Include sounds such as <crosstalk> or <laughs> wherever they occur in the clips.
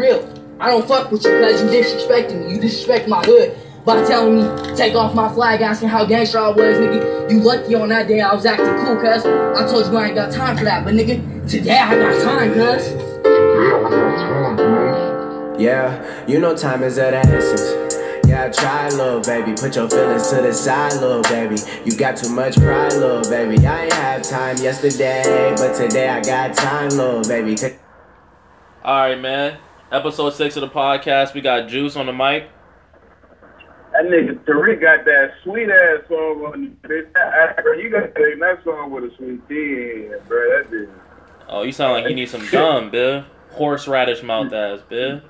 real. I don't fuck with you because you disrespecting me. You disrespect my hood by telling me take off my flag, asking how gangster I was, nigga. You lucky on that day I was acting cool, cuz. I told you I ain't got time for that, but nigga, today I got time, cuz. Yeah, you know time is of the essence. Yeah, try, little baby. Put your feelings to the side, little baby. You got too much pride, little baby. I ain't have time yesterday, but today I got time, little baby. All right, man. Episode six of the podcast. We got Juice on the mic. That nigga Tariq got that sweet ass song on it. You got to sing that song with a sweet in bro. That bitch. Oh, you sound like you need some gum, bill. Horseradish mouth ass, bill.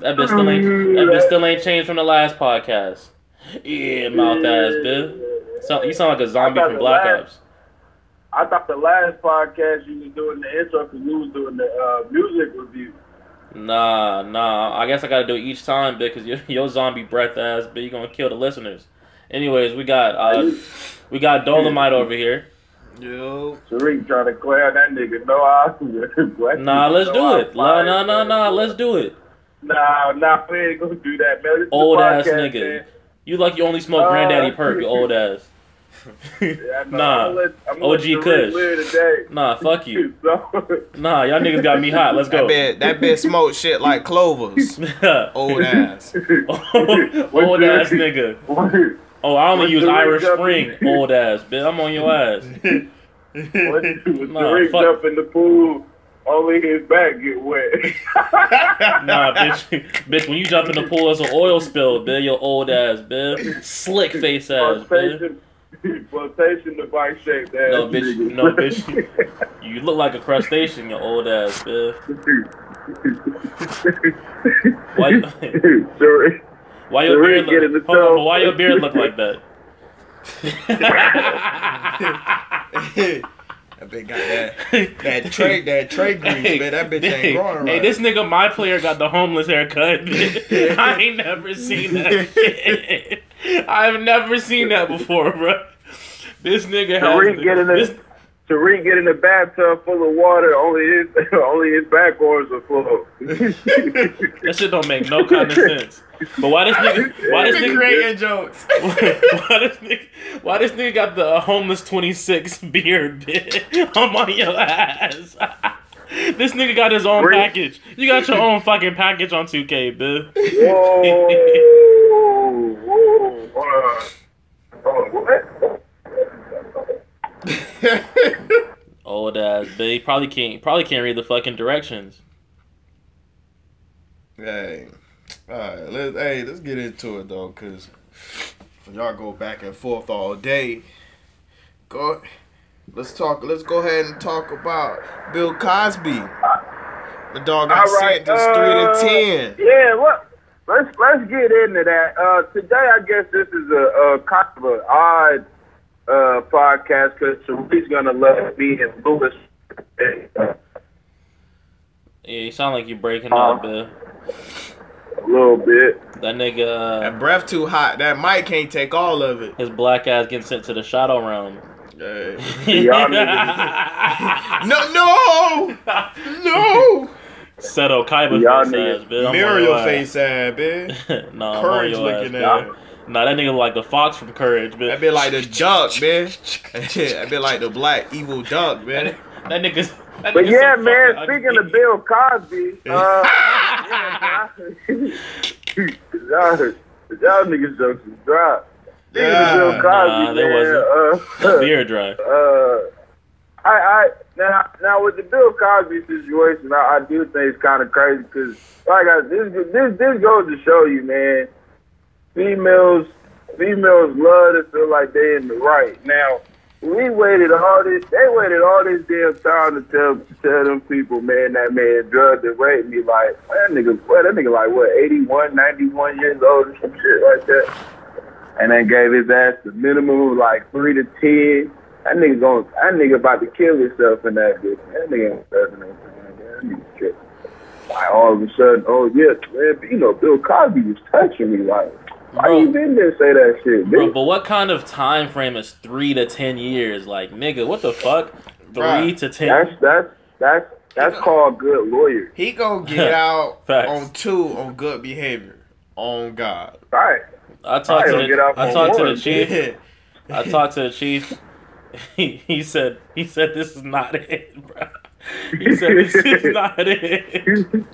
That bitch still ain't that bitch still ain't changed from the last podcast. Yeah, mouth ass, bill. So, you sound like a zombie from Black last- Ops. I thought the last podcast you was doing the intro because you was doing the uh, music review. Nah, nah. I guess I gotta do it each time bitch, because your, <laughs> your zombie breath ass, but you gonna kill the listeners. Anyways, we got uh, <laughs> we got Dolomite over here. Yo. Tariq trying to clear that nigga. No, I. <laughs> Nah, let's do it. Nah, nah, nah, nah. Let's do it. Nah, nah, we ain't gonna do that, man. This is the Old ass nigga. man. You like you only smoke Uh, granddaddy perk, you old ass. Yeah, I. Nah. I'm gonna let, I'm OG let Tariq Kush. Nah, fuck you. <laughs> Nah, y'all niggas got me hot. Let's That go. bitch, that bitch smoked shit like clovers. <laughs> Old ass. <laughs> old ass nigga. when, Oh, I only What's use Irish ring up? Spring, old ass. Bitch, I'm on your ass. when Nah, Tariq fuck- jump in the pool, only his back get wet. Nah, bitch. bitch, when you jump in the pool, it's an oil spill, bitch. Your old ass, bitch. Slick face ass, bitch. <laughs> Flotation, flotation device shaped ass. No, bitch. nigga. No, bitch. <laughs> You look like a crustacean, your old ass, bitch. <laughs> Why? Tariq, Why your Tariq beard get in look? the Hold on, but why your beard look like that? <laughs> That bitch got that that <laughs> tray that tray grease, man. That bitch hey, ain't growing right. Hey, this nigga, my player, got the homeless haircut. <laughs> I ain't never seen that. I've never seen that before, bro. This nigga Tariq has get in this. The Tariq get in the bathtub full of water. Only his <laughs> only his back oars are full. <laughs> That shit don't make no kind of sense. But why this nigga? Why this nigga? creating jokes. <laughs> why this nigga? Why this nigga got the homeless twenty six beard? Bitch? I'm on your ass. This nigga got his own Bring- package. You got your own fucking package on 2K, bitch. Whoa! Whoa! Uh, what? <laughs> Old ass, bitch. Probably can't. Probably can't read the fucking directions. Hey, all right, let's hey, let's get into it though, cause y'all go back and forth all day. Go, let's talk. Let's go ahead and talk about Bill Cosby. The dog got All right, sentenced three uh, to ten. Yeah, what? Let's let's get into that. Uh, today, I guess this is a, a kind of an odd uh, podcast because Tariq's gonna love me and Lewis. Yeah, you sound like you're breaking Uh, up, bitch. A little bit. That nigga, uh, That breath too hot. That mic can't take all of it. his black ass getting sent to the shadow realm. Hey. Y'all <laughs> No, no, no. Seto Kaiba Y'all face niggas- ass, bitch. I'm on Mirror your your ass. face, ass, <laughs> bitch. nah, Courage your ass, looking bitch. at. Nah, that nigga like the fox from Courage, bitch. That be like the duck, <laughs> <laughs> bitch. that be like the black evil duck, man. That nigga's. That But nigga's yeah, so man. Speaking ugly. of Bill Cosby, <laughs> uh, yeah, y'all, y'all niggas jokes is dry. Speaking Yeah, of Bill Cosby, nah, there man, The uh, beer dry. uh, I, I now now with the Bill Cosby situation, I, I do think it's kind of crazy because like I, this this this goes to show you, man, females females love to feel like they in the right. Now we waited all this, they waited all this damn time to tell tell them people, man, that man drugged and raped me. Like that nigga, what that nigga like what 81, 91 years old or some shit like that and then gave his ass the minimum of like three to ten. That nigga going that nigga about to kill himself in that bitch. That nigga ain't serving. That. Like all of a sudden, oh yeah, man, you know, Bill Cosby was touching me. Like, why Bro. you been there say that shit, Bro, but what kind of time frame is three to ten years? Like, nigga, what the fuck? Three Bruh, to ten. That's that's that's That's called good lawyer. He gonna get <laughs> out <laughs> on two on good behavior. On God. Right. I talked to Probably get the, out I talked to the one. chief. <laughs> I talked to the chief. He, he said he said this is not it, bro. He said this is not it.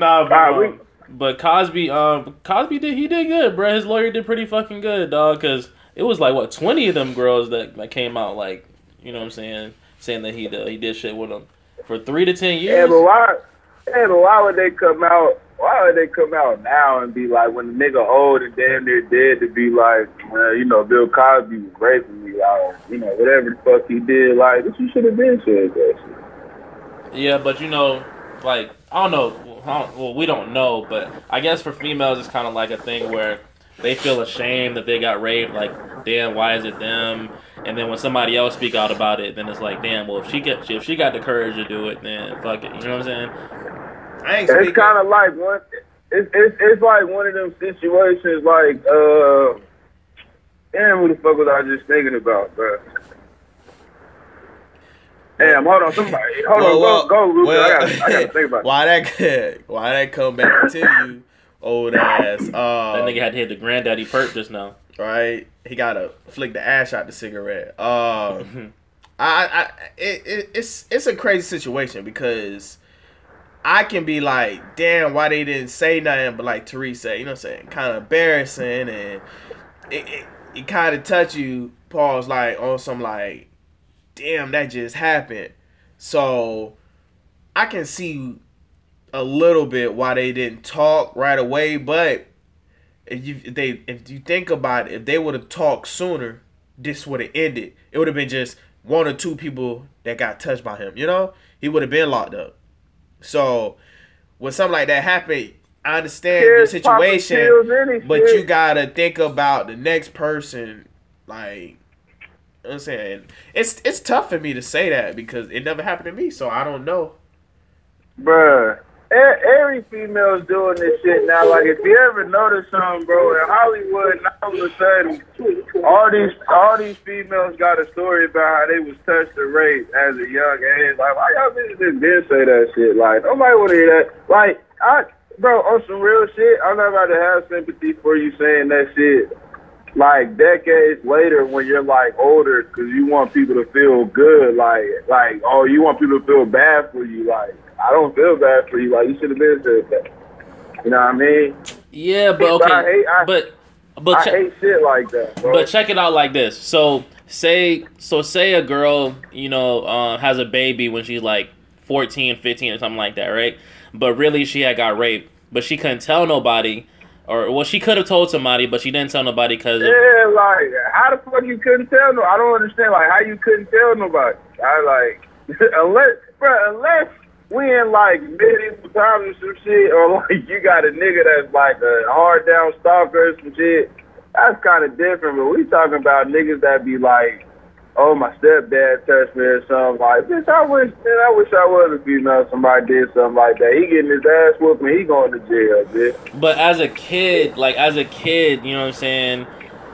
Nah, but, Alright, we- um, but Cosby, um, Cosby did he did good, bro. His lawyer did pretty fucking good, dog. Cause it was like what twenty of them girls that, that came out like, you know what I'm saying, saying that he did, he did shit with them for three to ten years. Yeah, but why? Yeah, but why would they come out? Why would they come out now and be like, when the nigga old and damn near dead, to be like, well, you know, Bill Cosby was raping me, or you know, whatever the fuck he did. Like, this you should have been said that shit. Yeah, but you know, like I don't know. I Well, we don't know, but I guess for females, it's kind of like a thing where they feel ashamed that they got raped. Like, damn, why is it them? And then when somebody else speak out about it, then it's like, damn, well, if she get if she got the courage to do it, then fuck it. You know what I'm saying? I ain't It's speaking. kind of like one. It's, it's it's like one of them situations. Like, uh, damn, who the fuck was I just thinking about, bro? Damn, hold on, somebody, hold Well, well, on, go, go, Luke. well, I gotta, I gotta think about it. why that why that come back to you, old ass? <laughs> That Uh, nigga had to hit the granddaddy perk just now. right? He gotta flick the ash out the cigarette. Um, <laughs> I, I, it, it, it's it's a crazy situation because I can be like, damn, why they didn't say nothing, but like Tariq said, you know what I'm saying, kind of embarrassing, and it, it, it kind of touch you, pause, like on some like, damn, that just happened. So I can see a little bit why they didn't talk right away, but if you if they if you think about it, if they would have talked sooner, this would have ended. It would have been just one or two people that got touched by him. You know, he would have been locked up. So when something like that happened, I understand Kids situation, but you gotta think about the next person. Like, you know what I'm saying it's it's tough for me to say that because it never happened to me, so I don't know. Bruh. Every female's doing this shit now. Like, if you ever notice something, bro, in Hollywood, now all of a sudden, all these all these females got a story about how they was touched or raped as a young age. Like, why y'all bitches did say that shit? Like, nobody want to hear that. Like, I, bro, on some real shit, I'm not about to have sympathy for you saying that shit. Like decades later, when you're like older, because you want people to feel good, like, like, oh, you want people to feel bad for you, like. I don't feel bad for you. Like you should have been said that. You know what I mean? Yeah, but But I okay, hate- I- but but I check- hate shit like that, bro. But check it out like this. So say so say a girl, you know, uh, has a baby when she's like 14, 15 or something like that, right? But really she had got raped, but she couldn't tell nobody or well she could have told somebody, but she didn't tell nobody cuz yeah, like how the fuck you couldn't tell no? I don't understand. Like how you couldn't tell nobody. I like <laughs> unless, bro, unless we in like medieval times or some shit, or like you got a nigga that's like a hard down stalker or some shit. That's kind of different. But we talking about niggas that be like, oh my stepdad touched me or something like. Bitch, I wish, man, I wish I was a female. Somebody did something like that. He getting his ass whooped and he going to jail, bitch. But as a kid, like as a kid, you know what I'm saying?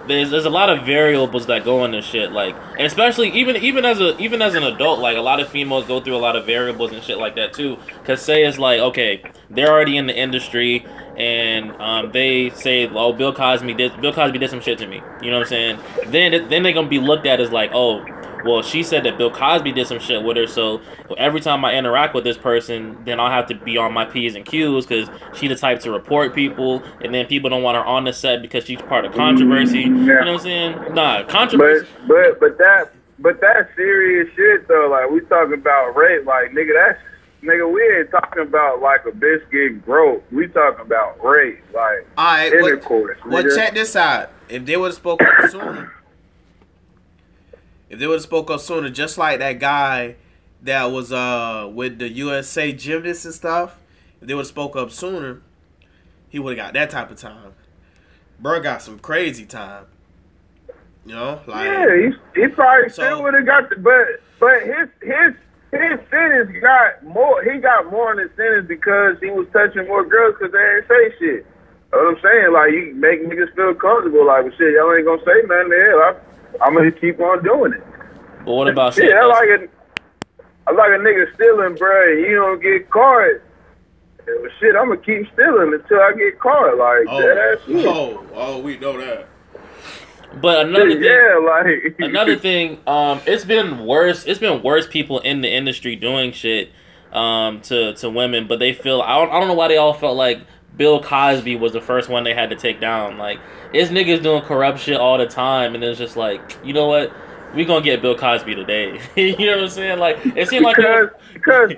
There's there's a lot of variables that go into shit, like especially even even as a even as an adult, like a lot of females go through a lot of variables and shit like that too. Cause say it's like okay, they're already in the industry and um, they say, oh, Bill Cosby did Bill Cosby did some shit to me. You know what I'm saying? Then then they're gonna be looked at as like, oh, well, she said that Bill Cosby did some shit with her, so every time I interact with this person, then I'll have to be on my P's and Q's because she the type to report people, and then people don't want her on the set because she's part of controversy. You know what I'm saying? Nah, controversy. But but but that but that serious shit though, like we talking about rape, like nigga, that's nigga, we ain't talking about like a bitch getting broke. We talking about rape, like All right, well, intercourse. well, nigga. check this out. If they would have spoke up sooner, if they would have spoke up sooner, just like that guy that was uh with the USA gymnasts and stuff, if they would have spoke up sooner, he would have got that type of time. Bro got some crazy time. You know, like Yeah, he, he probably So- still would have got the but but his his his sentence got more. He got more in his sentence because he was touching more girls because they ain't say shit. You know what I'm saying? Like you make niggas feel comfortable. Like well, shit, y'all ain't gonna say nothing. Hell, I, I'm gonna keep on doing it. But what about Yeah, I that's- like a, I like a nigga stealing, bro. And you don't get caught. Yeah, well, shit, I'm gonna keep stealing until I get caught. Like Oh, that shit. oh, oh, we know that. But another thing, yeah, like <laughs> another thing, um, it's been worse. It's been worse people in the industry doing shit, um, to to women. But they feel I don't, I don't know why they all felt like Bill Cosby was the first one they had to take down. Like it's niggas doing corrupt shit all the time, and it's just like you know what, we gonna get Bill Cosby today. <laughs> you know what I'm saying? Like it seemed like because was- because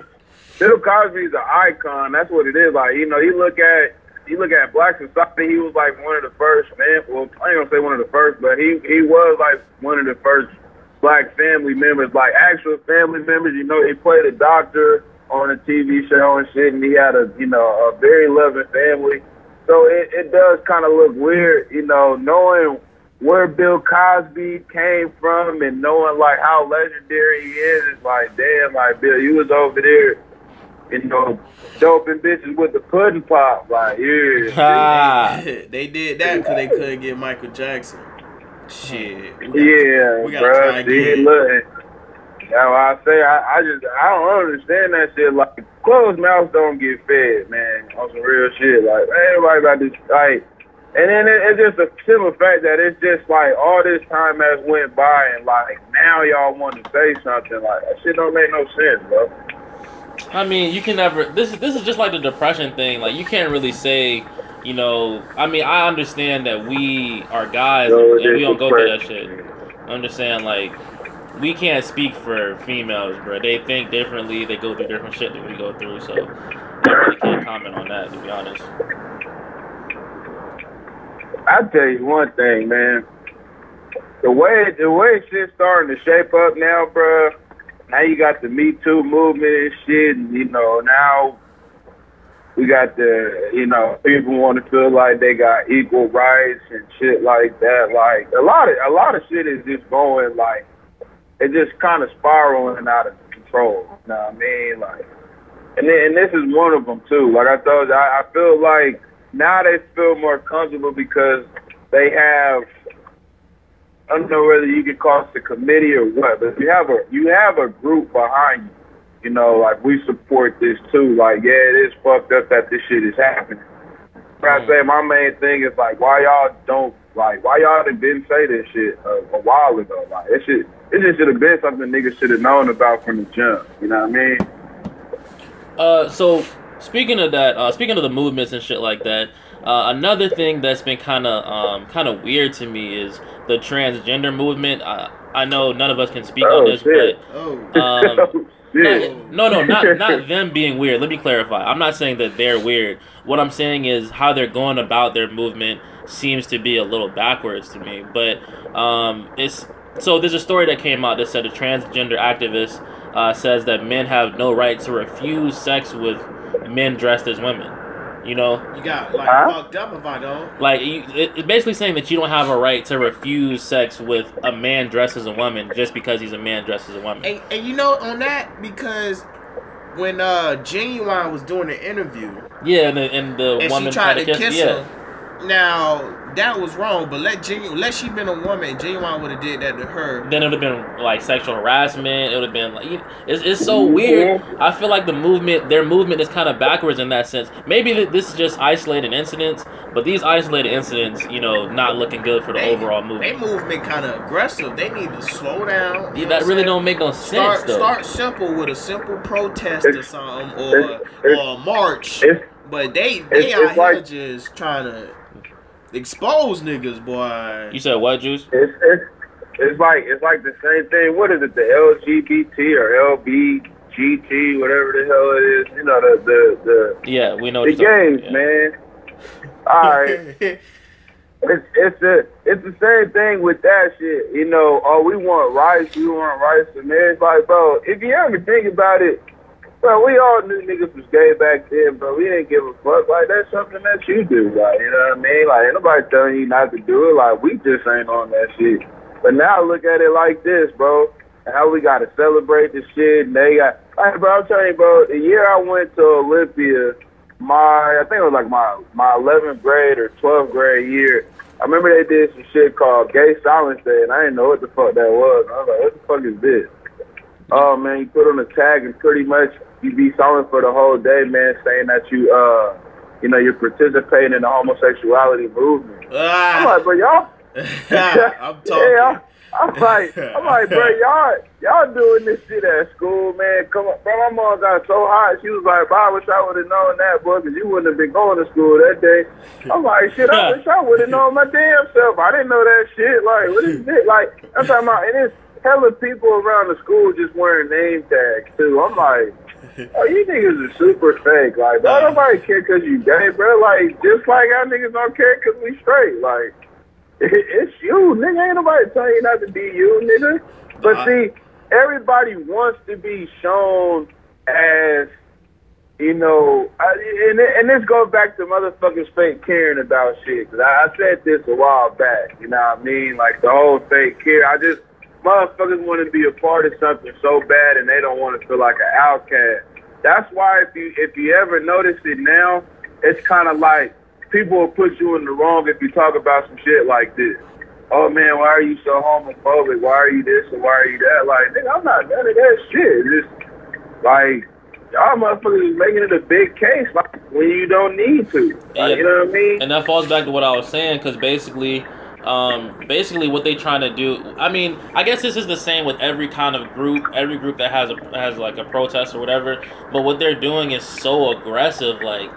Bill Cosby's an icon. That's what it is. Like you know, you look at you look at Black Society. He was like one of the first man. Well, I ain't gonna say one of the first, but he he was like one of the first black family members, like actual family members. You know, he played a doctor on a TV show and shit, and he had a you know a very loving family. So it, it does kind of look weird, you know, knowing where Bill Cosby came from and knowing like how legendary he is. It's like, damn, like Bill, you was over there, you know, doping bitches with the pudding pop, like yeah. Ah. <laughs> they did that because they couldn't get Michael Jackson. Shit. We gotta- Yeah, we gotta bro. and See, look, that's why I say I, I just I don't understand that shit. Like closed mouths don't get fed, man. On some real shit. Like man, everybody about this like, and then it, it's just a simple fact that it's just like all this time has went by, and like now y'all want to say something like that shit don't make no sense, bro. I mean, you can never. This is this is just like the depression thing. Like you can't really say, you know. I mean, I understand that we are guys No, and, and we don't go through that shit. I'm just saying, like, we can't speak for females, bro. They think differently. They go through different shit that we go through. So I really can't comment on that, to be honest. I tell you one thing, man. The way the way shit's starting to shape up now, bruh. Now you got the Me Too movement and shit, and you know now we got the you know people want to feel like they got equal rights and shit like that. Like a lot of a lot of shit is just going like it's just kind of spiraling out of control. You know what I mean? Like, and then, and this is one of them too. Like I told you, I, I feel like now they feel more comfortable because they have. I don't know whether you could call it a committee or what, but you have a you have a group behind you. You know, like we support this too. Like, yeah, it is fucked up that this shit is happening. But I say my main thing is like, why y'all don't like, why y'all didn't say this shit a, a while ago? Like, it should, it just should have been something niggas should have known about from the jump. You know what I mean? Uh, so speaking of that, uh, speaking of the movements and shit like that, uh, another thing that's been kind of um, kind of weird to me is the transgender movement. I, I know none of us can speak Oh, on this, shit. Oh, but um, <laughs> Shit. no, no, not <laughs> not them being weird. Let me clarify. I'm not saying that they're weird. What I'm saying is how they're going about their movement seems to be a little backwards to me. But um, it's so there's a story that came out that said a transgender activist uh, says that men have no right to refuse sex with men dressed as women. You know, you got like Huh? fucked up if I don't. like you, it, it's basically saying that you don't have a right to refuse sex with a man dressed as a woman just because he's a man dressed as a woman. And, and you know on that because when uh Genuwine was doing the interview Yeah, and the, and the and woman she tried to kiss, kiss yeah. him. Now that was wrong, but let Genuwine, let she been a woman, Genuwine would have did that to her. then it would have been like sexual harassment. It would have been like you- it's, it's so mm-hmm. weird. I feel like the movement, their movement, is kind of backwards in that sense. Maybe th- this is just isolated incidents, but these isolated incidents, you know, not looking good for the They- overall movement. They movement. movement kind of aggressive. They need to slow down. Yeah, that really don't make no sense Start though. start simple with a simple protest or It's- something or it's- it's- or a march. It's But they they it's- out it's here like- just trying to expose niggas, boy. You said what, Juice? it's it's it's like it's like the same thing. What is it? The LGBT or LBGT, whatever the hell it is. You know the the the, Yeah, we know. the what games, about, man. All right. <laughs> It's it's a it's the same thing with that shit. You know, oh we want rights, we want rights, and it's like, bro, if you ever think about it, bro, we all knew niggas was gay back then, bro. We didn't give a fuck. Like that's something that you do, like you know what I mean? Like ain't nobody telling you not to do it. Like we just ain't on that shit. But now look at it like this, bro. How we gotta celebrate the shit, and they got. Like, bro, I'm telling you, bro. The year I went to Olympia, my I think it was like my my 11th grade or 12th grade year. I remember they did some shit called Gay Silence Day, and I didn't know what the fuck that was. I was like, what the fuck is this? Oh man, you put on a tag and pretty much you be silent for the whole day, man, saying that you uh you know you're participating in the homosexuality movement. I'm Ah, like, but y'all I'm <laughs> talking. yeah, I'm like, I'm like, bro, <laughs> y'all, y'all doing this shit at school, man. Come on, bro. My mom got so hot. She was like, bro, I wish I would have known that, boy, because you wouldn't have been going to school that day. I'm like, shit, I <laughs> wish I would have known my damn self. I didn't know that shit. Like, what is this? Like, I'm talking about, and it's hella people around the school just wearing name tags too. I'm like. Oh, you niggas are super fake. Like, bro, nobody care because you gay, bro. Like, just like our niggas don't care because we straight. Like, <laughs> it's you, nigga. Ain't nobody telling you not to be you, nigga. But Nah. see, everybody wants to be shown as, you know, I, and and this goes back to motherfuckers fake caring about shit. Cause I, I said this a while back. You know what I mean? Like the whole fake care. I just motherfuckers want to be a part of something so bad, and they don't want to feel like an outcast. That's why if you if you ever notice it now, it's kind of like people will put you in the wrong if you talk about some shit like this. Oh man, why are you so homophobic? Why are you this and why are you that? Like, nigga, I'm not none of that shit. Just like y'all motherfuckers is making it a big case, like when you don't need to. Like, Yeah. You know what I mean? and that falls back to what I was saying because basically, um, basically what they trying to do. I mean, I guess this is the same with every kind of group, every group that has a has like a protest or whatever. But what they're doing is so aggressive. Like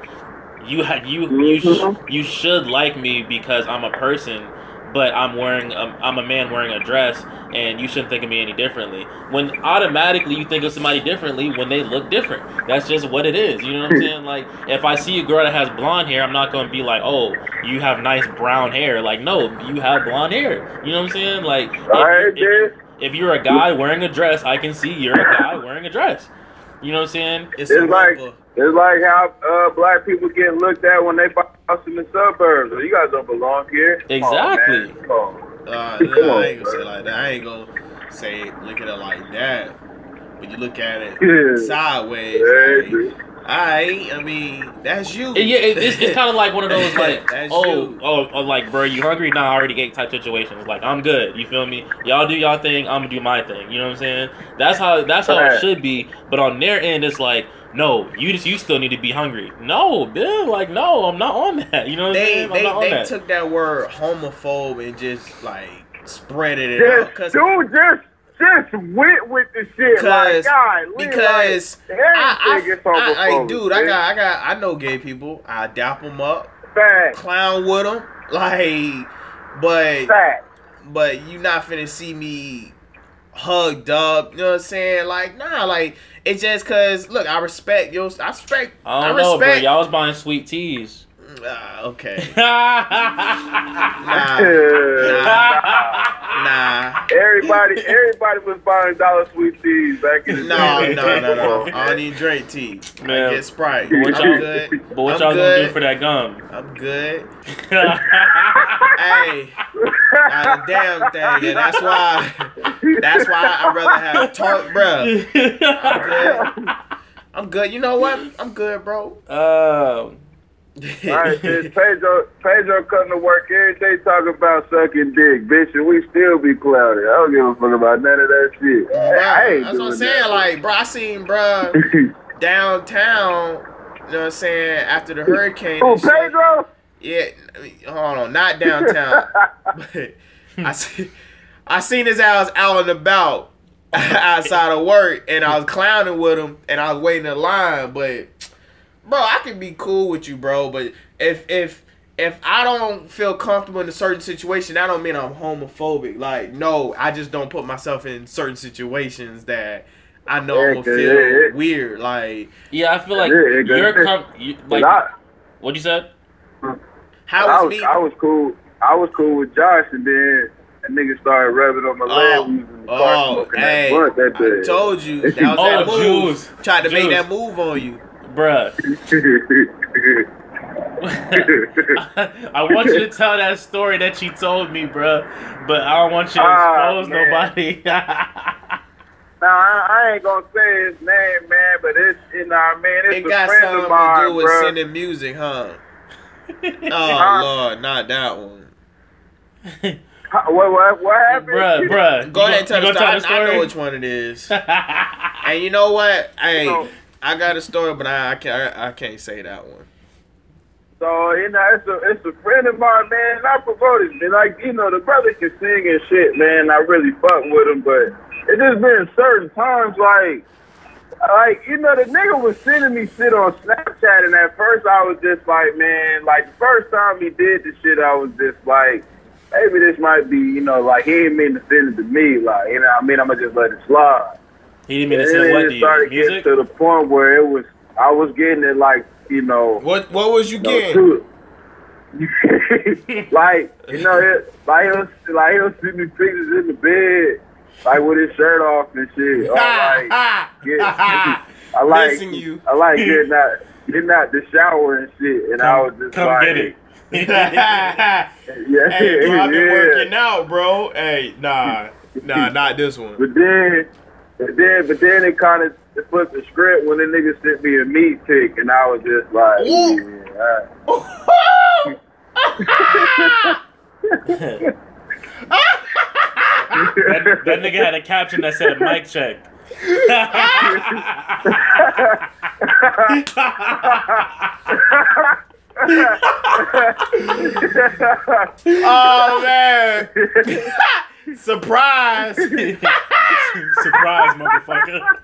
you ha- you you sh- Mhm. you should like me because I'm a person. But I'm wearing, a, I'm a man wearing a dress, and you shouldn't think of me any differently. When automatically you think of somebody differently when they look different. That's just what it is. You know what I'm hmm. saying? Like if I see a girl that has blonde hair, I'm not going to be like, oh, you have nice brown hair. Like no, you have blonde hair. You know what I'm saying? Like if, if, if you're a guy wearing a dress, I can see you're a guy wearing a dress. You know what I'm saying? It's, It's like rubber. it's like how uh, black people get looked at when they buy a house in the suburbs. You guys don't belong here. Come Exactly. man. Come on. Uh, Come nah, on, I ain't gonna say it like that. I ain't gonna say look at it like that. When you look at it Yeah. sideways, Yeah, like, dude. I, I mean, that's you. Yeah, it, it's, it's kind of like one of <laughs> those like, That's oh, you. oh, oh, like, bro, you hungry? Nah, I already ate type situations. Like, I'm good. You feel me? Y'all do y'all thing. I'm gonna do my thing. You know what I'm saying? That's how that's how it should be. But on their end, it's like, no, you just you still need to be hungry. No, Bill, like, no, I'm not on that. You know what I'm saying? They, not on they that. took that word homophobe and just like spread it out. Just, 'Cause- dude, just just went with the shit. Like, God, because like, I, everything is I, I, I, homophobic, dude, I got, I got, I know gay people. I dap them up, fact, clown with them, like, but, fact. but you not finna see me hugged up. You know what I'm saying? Like, nah, like it's just cause look, I respect yo, I respect, I don't know, bro. Y'all was buying sweet teas. Ah, okay, <laughs> nah. nah, nah. Everybody, everybody was buying dollar sweet teas back in the No, day. no, no, no. Come I don't need drink tea. Man. I get Sprite. But what y'all- good. But what I'm y'all good. gonna do for that gum? I'm good. <laughs> Hey, not a damn thing. And that's why. That's why I'd rather have tart, bruh. I'm good. <laughs> I'm good. You know what? I'm good, bro. Oh. All right, <laughs> since Pedro, Pedro coming to work every day talking about sucking dick, bitch, and we still be cloudy. I don't give a fuck about none of that shit. Bruh, I ain't that's what I'm saying. that. Like, bro, I seen, bruh, <laughs> downtown. You know what I'm saying? After the hurricane. oh, and shit. Pedro. Yeah, hold on, not downtown. but <laughs> I see, I seen his ass out and about outside of work, and I was clowning with him, and I was waiting in line. But, bro, I can be cool with you, bro. But if if if I don't feel comfortable in a certain situation, I don't mean I'm homophobic. Like, no, I just don't put myself in certain situations that. I know I'm Yeah, gonna 'cause feel it- it- weird, like Yeah, I feel like Yeah, it you're com- you, like I, what you said. how I was was, me? I was cool. I was cool with Josh, and then a nigga started rubbing on my oh, leg. Oh, we was in the car oh, hey, that blunt that I told you <laughs> that was Oh, that move. Juice. Tried to make that move on you. Bruh. <laughs> <laughs> I want you to tell that story that you told me, bruh. But I don't want you to Ah, expose man. nobody. <laughs> Now I, I ain't gonna say his name, man, but it's you know what I mean it's It a got friend something of mine, to do with bruh. sending music, huh? Oh Lord, not that one. What what what happened? bruh, bruh. Go you ahead, and tell you the gonna story. I know which one it is. and you know what? Hey, So- I got a story, but I, I can't. I, I can't say that one. So you know, it's a it's a friend of mine, man. I promoted him. And, like you know, the brother can sing and shit, man. I really fucking with him, but it just been certain times like. Like, you know, the nigga was sending me shit on Snapchat, and at first I was just like, man, like, the first time he did the shit, I was just like, maybe this might be, you know, like, he ain't mean to send it to me, like, you know I mean? I'm gonna just let it slide. He didn't mean to And then what it to you? started Music? getting to the point where it was, I was getting it, like, you know, What What was you no, getting? too- <laughs> like you know, it, like he'll like he'll see me pictures in the bed, like with his shirt off and shit. Or like, get, I like Missing you. I like getting out, getting out the shower and shit, and I was just Come like, get it. <laughs> <laughs> Yeah, hey, bro, I've been yeah. working out, bro. Hey, nah, nah, not this one. But then, but then, but then it kind of it flipped the script when the nigga sent me a meat pic, and I was just like, Ooh. yeah, all right. that, that nigga had a caption that said mic check. <laughs> Oh man, <laughs> surprise! <laughs> <laughs> Surprise, motherfucker.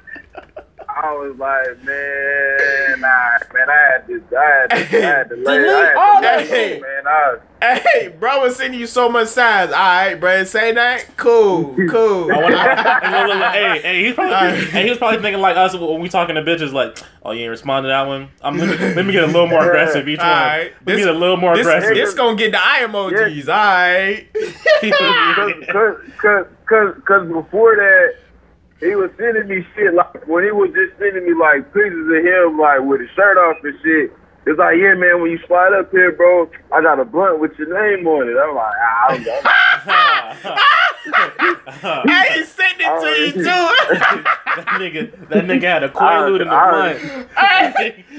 I was like, man, nah, man, I had to, I had to, I had to <laughs> lay, I had to all that low, hate. man. I was, Hey, bro, was sending you so much signs. All right, bro, say that. Cool, <laughs> cool. I wanna, hey, look, look, look, hey, hey, he's probably, Alright. hey, he was probably thinking like us when we talking to bitches, like, oh, you ain't respond to that one. I'm let me, let me get a little more aggressive each one. Alright. Let me This- get a little more this, aggressive. this gonna get the eye emojis. All right. cause, <laughs> cause, cause, cause, cause before that, he was sending me shit like when he was just sending me like pictures of him like with his shirt off and shit. It's like, yeah, man, when you slide up here, bro, I got a blunt with your name on it. I'm like, ah, I'm, I'm, <laughs> hey, he sent it to you too. <laughs> that nigga, that nigga had a quaalude in the blunt.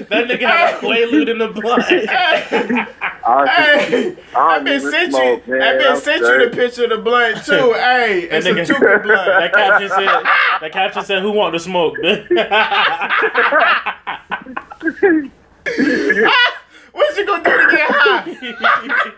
that nigga had a quaalude in the blunt. I, hey, I I been sent smoke, you. man. I been sent you the picture of the blunt too. <laughs> Hey, That it's a nigga, Tuka blunt. that caption said, that caption said, who want to smoke? <laughs> What you gonna do to get high?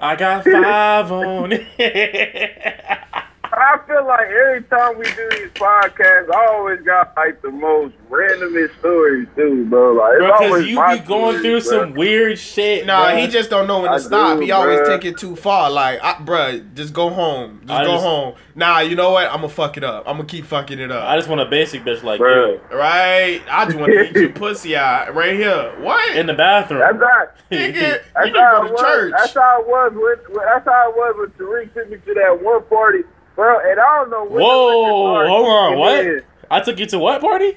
<laughs> I got five on it. <laughs> I feel like every time we do these podcasts, I always got like the most randomest stories too, bro. Like Bro, cause you be going through bro. some weird shit. Nah, bruh. he just don't know when to I stop. do, he always bruh. take it too far. Like, I, bruh, just go home. Just I go just- home. Nah, you know what? I'm gonna fuck it up. I'm gonna keep fucking it up. I just want a basic bitch like Bruh. you right? I just want to eat your <laughs> pussy out right here. What? in the bathroom. That's how. Nigga, you That's need to how go it to was. church. That's how it was when. when- That's how it was when Tariq took me to that one party, bro. And I don't know. When the Whoa, hold on, kicking what? I took you to what party?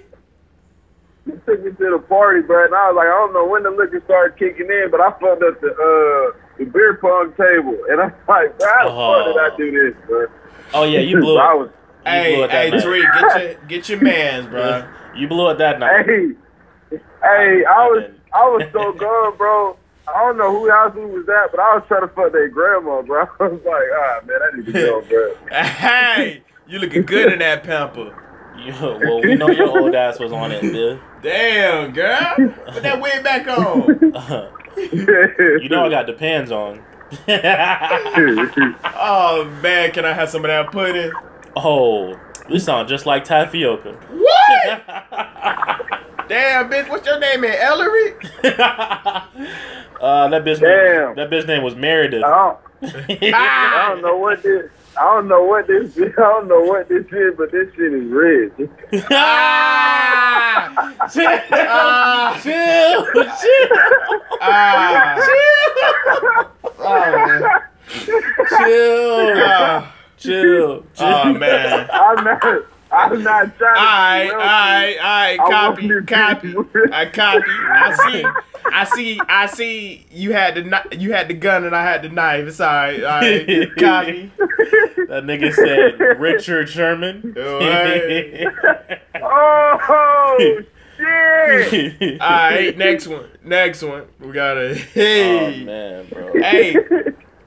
You took me to the party, bro, and I was like, I don't know when the liquor started kicking in, but I fucked up the uh the beer pong table, and I'm like, bro, how the fuck did I do this, bro? Oh yeah, you <laughs> blew I it. was, You hey, blew it hey, that night. Tariq, get your get your man's, bro. You blew it that night. hey, hey, I was, didn't. I was so <laughs> gone, bro. I don't know who house we was at, but I was trying to fuck their grandma, bro. <laughs> I was like, ah, man, I need to go, <laughs> bro. Hey, you looking good in that pamper. You, well, we know your old ass was on it, <laughs> dude. Damn, girl. Put that wig back on. you know I got the pants on. Oh man, can I have some of that pudding? oh, we sound just like Tapioca. What? Damn, bitch, what's your name, man? Ellery? Uh, that bitch. Damn. Name, that bitch name was Meredith. I don't, <laughs> I don't know what this. I don't know what this. <laughs> I don't know what this is, but this shit is red. Ah! <laughs> chill, Ah! chill, chill, Ah! Oh, chill, Ah. chill, chill. oh man. I'm not. I'm not trying. I, to be alright, alright. I Copy, want copy. I copy. I see. I see. I see. You had the you had the gun and I had the knife. It's alright. Alright. <laughs> Copy. That nigga said Richard Sherman. <laughs> Alright. Oh shit! Alright. Next one. Next one. We got a Oh hey. man, bro. Hey.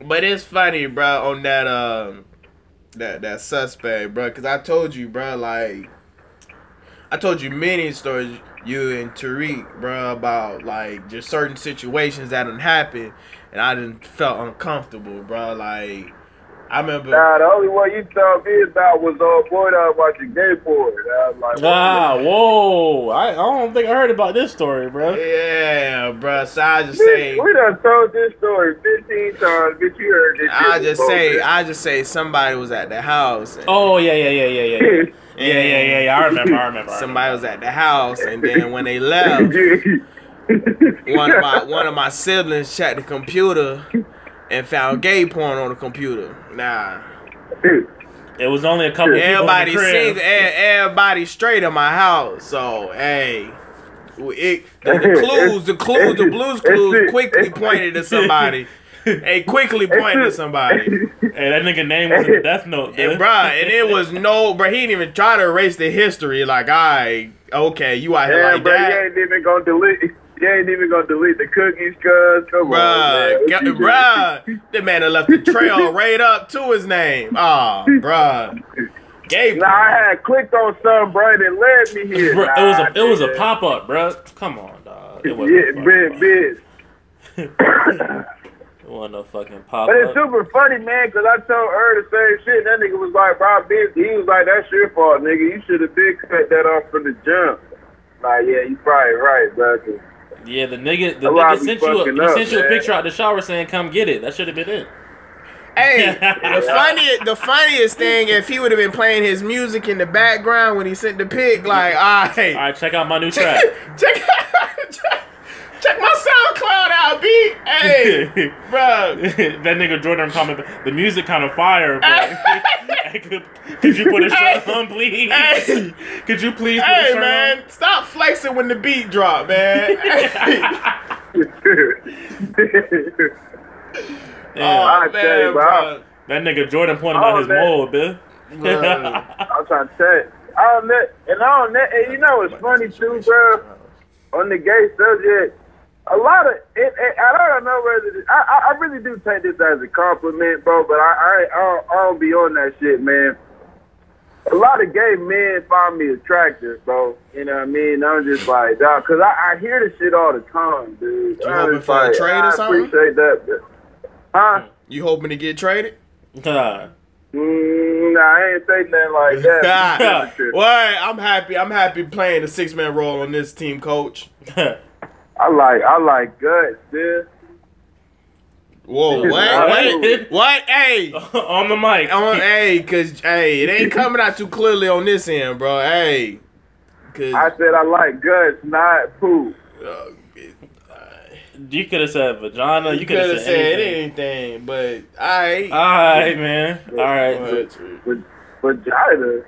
but it's funny, bro, on that um that that suspect, bro, because I told you, bro, like I told you many stories, you and Tariq, bro, about like just certain situations that didn't happen, and I didn't felt uncomfortable, bro. Like I remember. Nah, the only one you told me about was a uh, uh boy that watching gay porn. I was like, ah, whoa! I, I don't think I heard about this story, bro. Yeah, bro. So I just say we done told this story fifteen times. Bitch, you heard it. I just say. I just say, somebody was at the house. oh yeah, yeah, yeah, yeah, yeah. Yeah, <laughs> yeah, yeah, yeah. I remember, I remember. Somebody was at the house, and then when they left, <laughs> one of my one of my siblings checked the computer, <laughs> and found gay porn on the computer. Nah, It was only a couple. people in the everybody crib. single, e- everybody straight in my house. So hey, it, the, the clues, the clues, the blues clues quickly pointed to somebody. Hey, quickly pointed to somebody. <laughs> Hey, that nigga name was in the Death Note, And bruh, and it was no, bruh, he didn't even try to erase the history. Like, I, okay, you out here Yeah, like but that. you ain't even gonna delete. You ain't even gonna delete the cookies, cuz. Come on, Bruh, man. get- bruh, the man left the trail <laughs> right up to his name. Oh, bruh. Gay Nah, I had clicked on something, bro, that led me <laughs> here. Bro, it was a it was a pop up, bro. Come on, dog. It wasn't big, big. <coughs> It wasn't no fucking pop But it's up. super funny, man, because I told her the same shit. And that nigga was like, bro, bitch. He was like, that's your fault, nigga. You should have been cut that off from the jump. Like, yeah, you probably right, bro. 'Cause Yeah, the nigga, the A nigga sent you a, he up, sent you a picture out the shower saying, "Come get it." That should have been it. Hey, <laughs> the funniest, the funniest thing, if he would have been playing his music in the background when he sent the pic, like, all right, All right, check out my new track. <laughs> check, check, check my SoundCloud out, B. Hey, <laughs> bro. that nigga Jordan comment, the music kind of fire, but <laughs> could, could you put a shirt on, please? Hey. <laughs> Could you please put a Hey shirt man, stop flexing when the beat drop, man. on? Oh, yeah. I oh, tell you, man, bro. that nigga Jordan pointed Oh, out his man. mold, bitch. I'm trying to tell you. I don't let, and I don't let, and you know what's funny too, bro? On the gay subject, a lot of it, it I don't know whether this, I, I I really do take this as a compliment, bro. But I I, I, don't, I don't be on that shit, man. A lot of gay men find me attractive, bro. You know what I mean? I'm just like, dog, cause I, I hear this shit all the time, dude. You I'm hoping just for a like, trade or I something? appreciate that, but, huh? you hoping to get traded? Nah. <laughs> Mm, nah, I ain't say nothing like <laughs> that. well, I'm happy. I'm happy playing the six man role on this team, coach. <laughs> I like I like guts, dude. Whoa, what? What? What? What? Hey, <laughs> on the mic. on, hey, cause hey, it ain't coming out too clearly on this end, bro. Hey, cause I said I like guts, not poop. uh, You could have said vagina. You you could have said said anything. anything, but I. All right, man. All right. But vagina.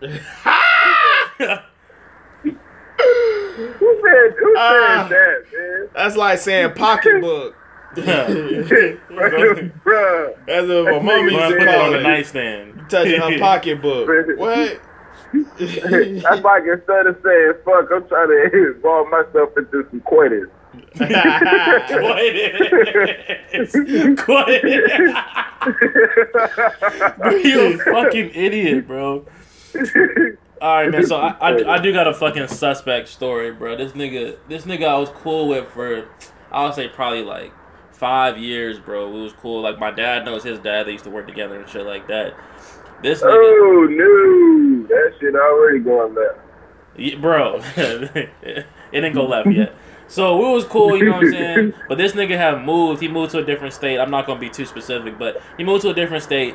<laughs> Who said who Ah. said that, man? That's like saying pocketbook. <laughs> Bruh. That's what my I'm mom used gonna put it call on the it. nightstand. Touching her pocketbook. <laughs> What? That's like instead of saying fuck, I'm trying to involve myself into some quitters. Quit it. Quit it. You a fucking idiot, bro. <laughs> All right, man. So I, I, I <laughs> do got a fucking suspect story, bro. This nigga, this nigga I was cool with for, I would say probably like five years, bro. It was cool. Like my dad knows his dad. They used to work together and shit like that. This nigga, Oh no, that shit already going left. Yeah, bro, <laughs> it didn't go left yet. So we was cool, you know what I'm saying? <laughs> But this nigga had moved. He moved to a different state. I'm not gonna be too specific, but he moved to a different state,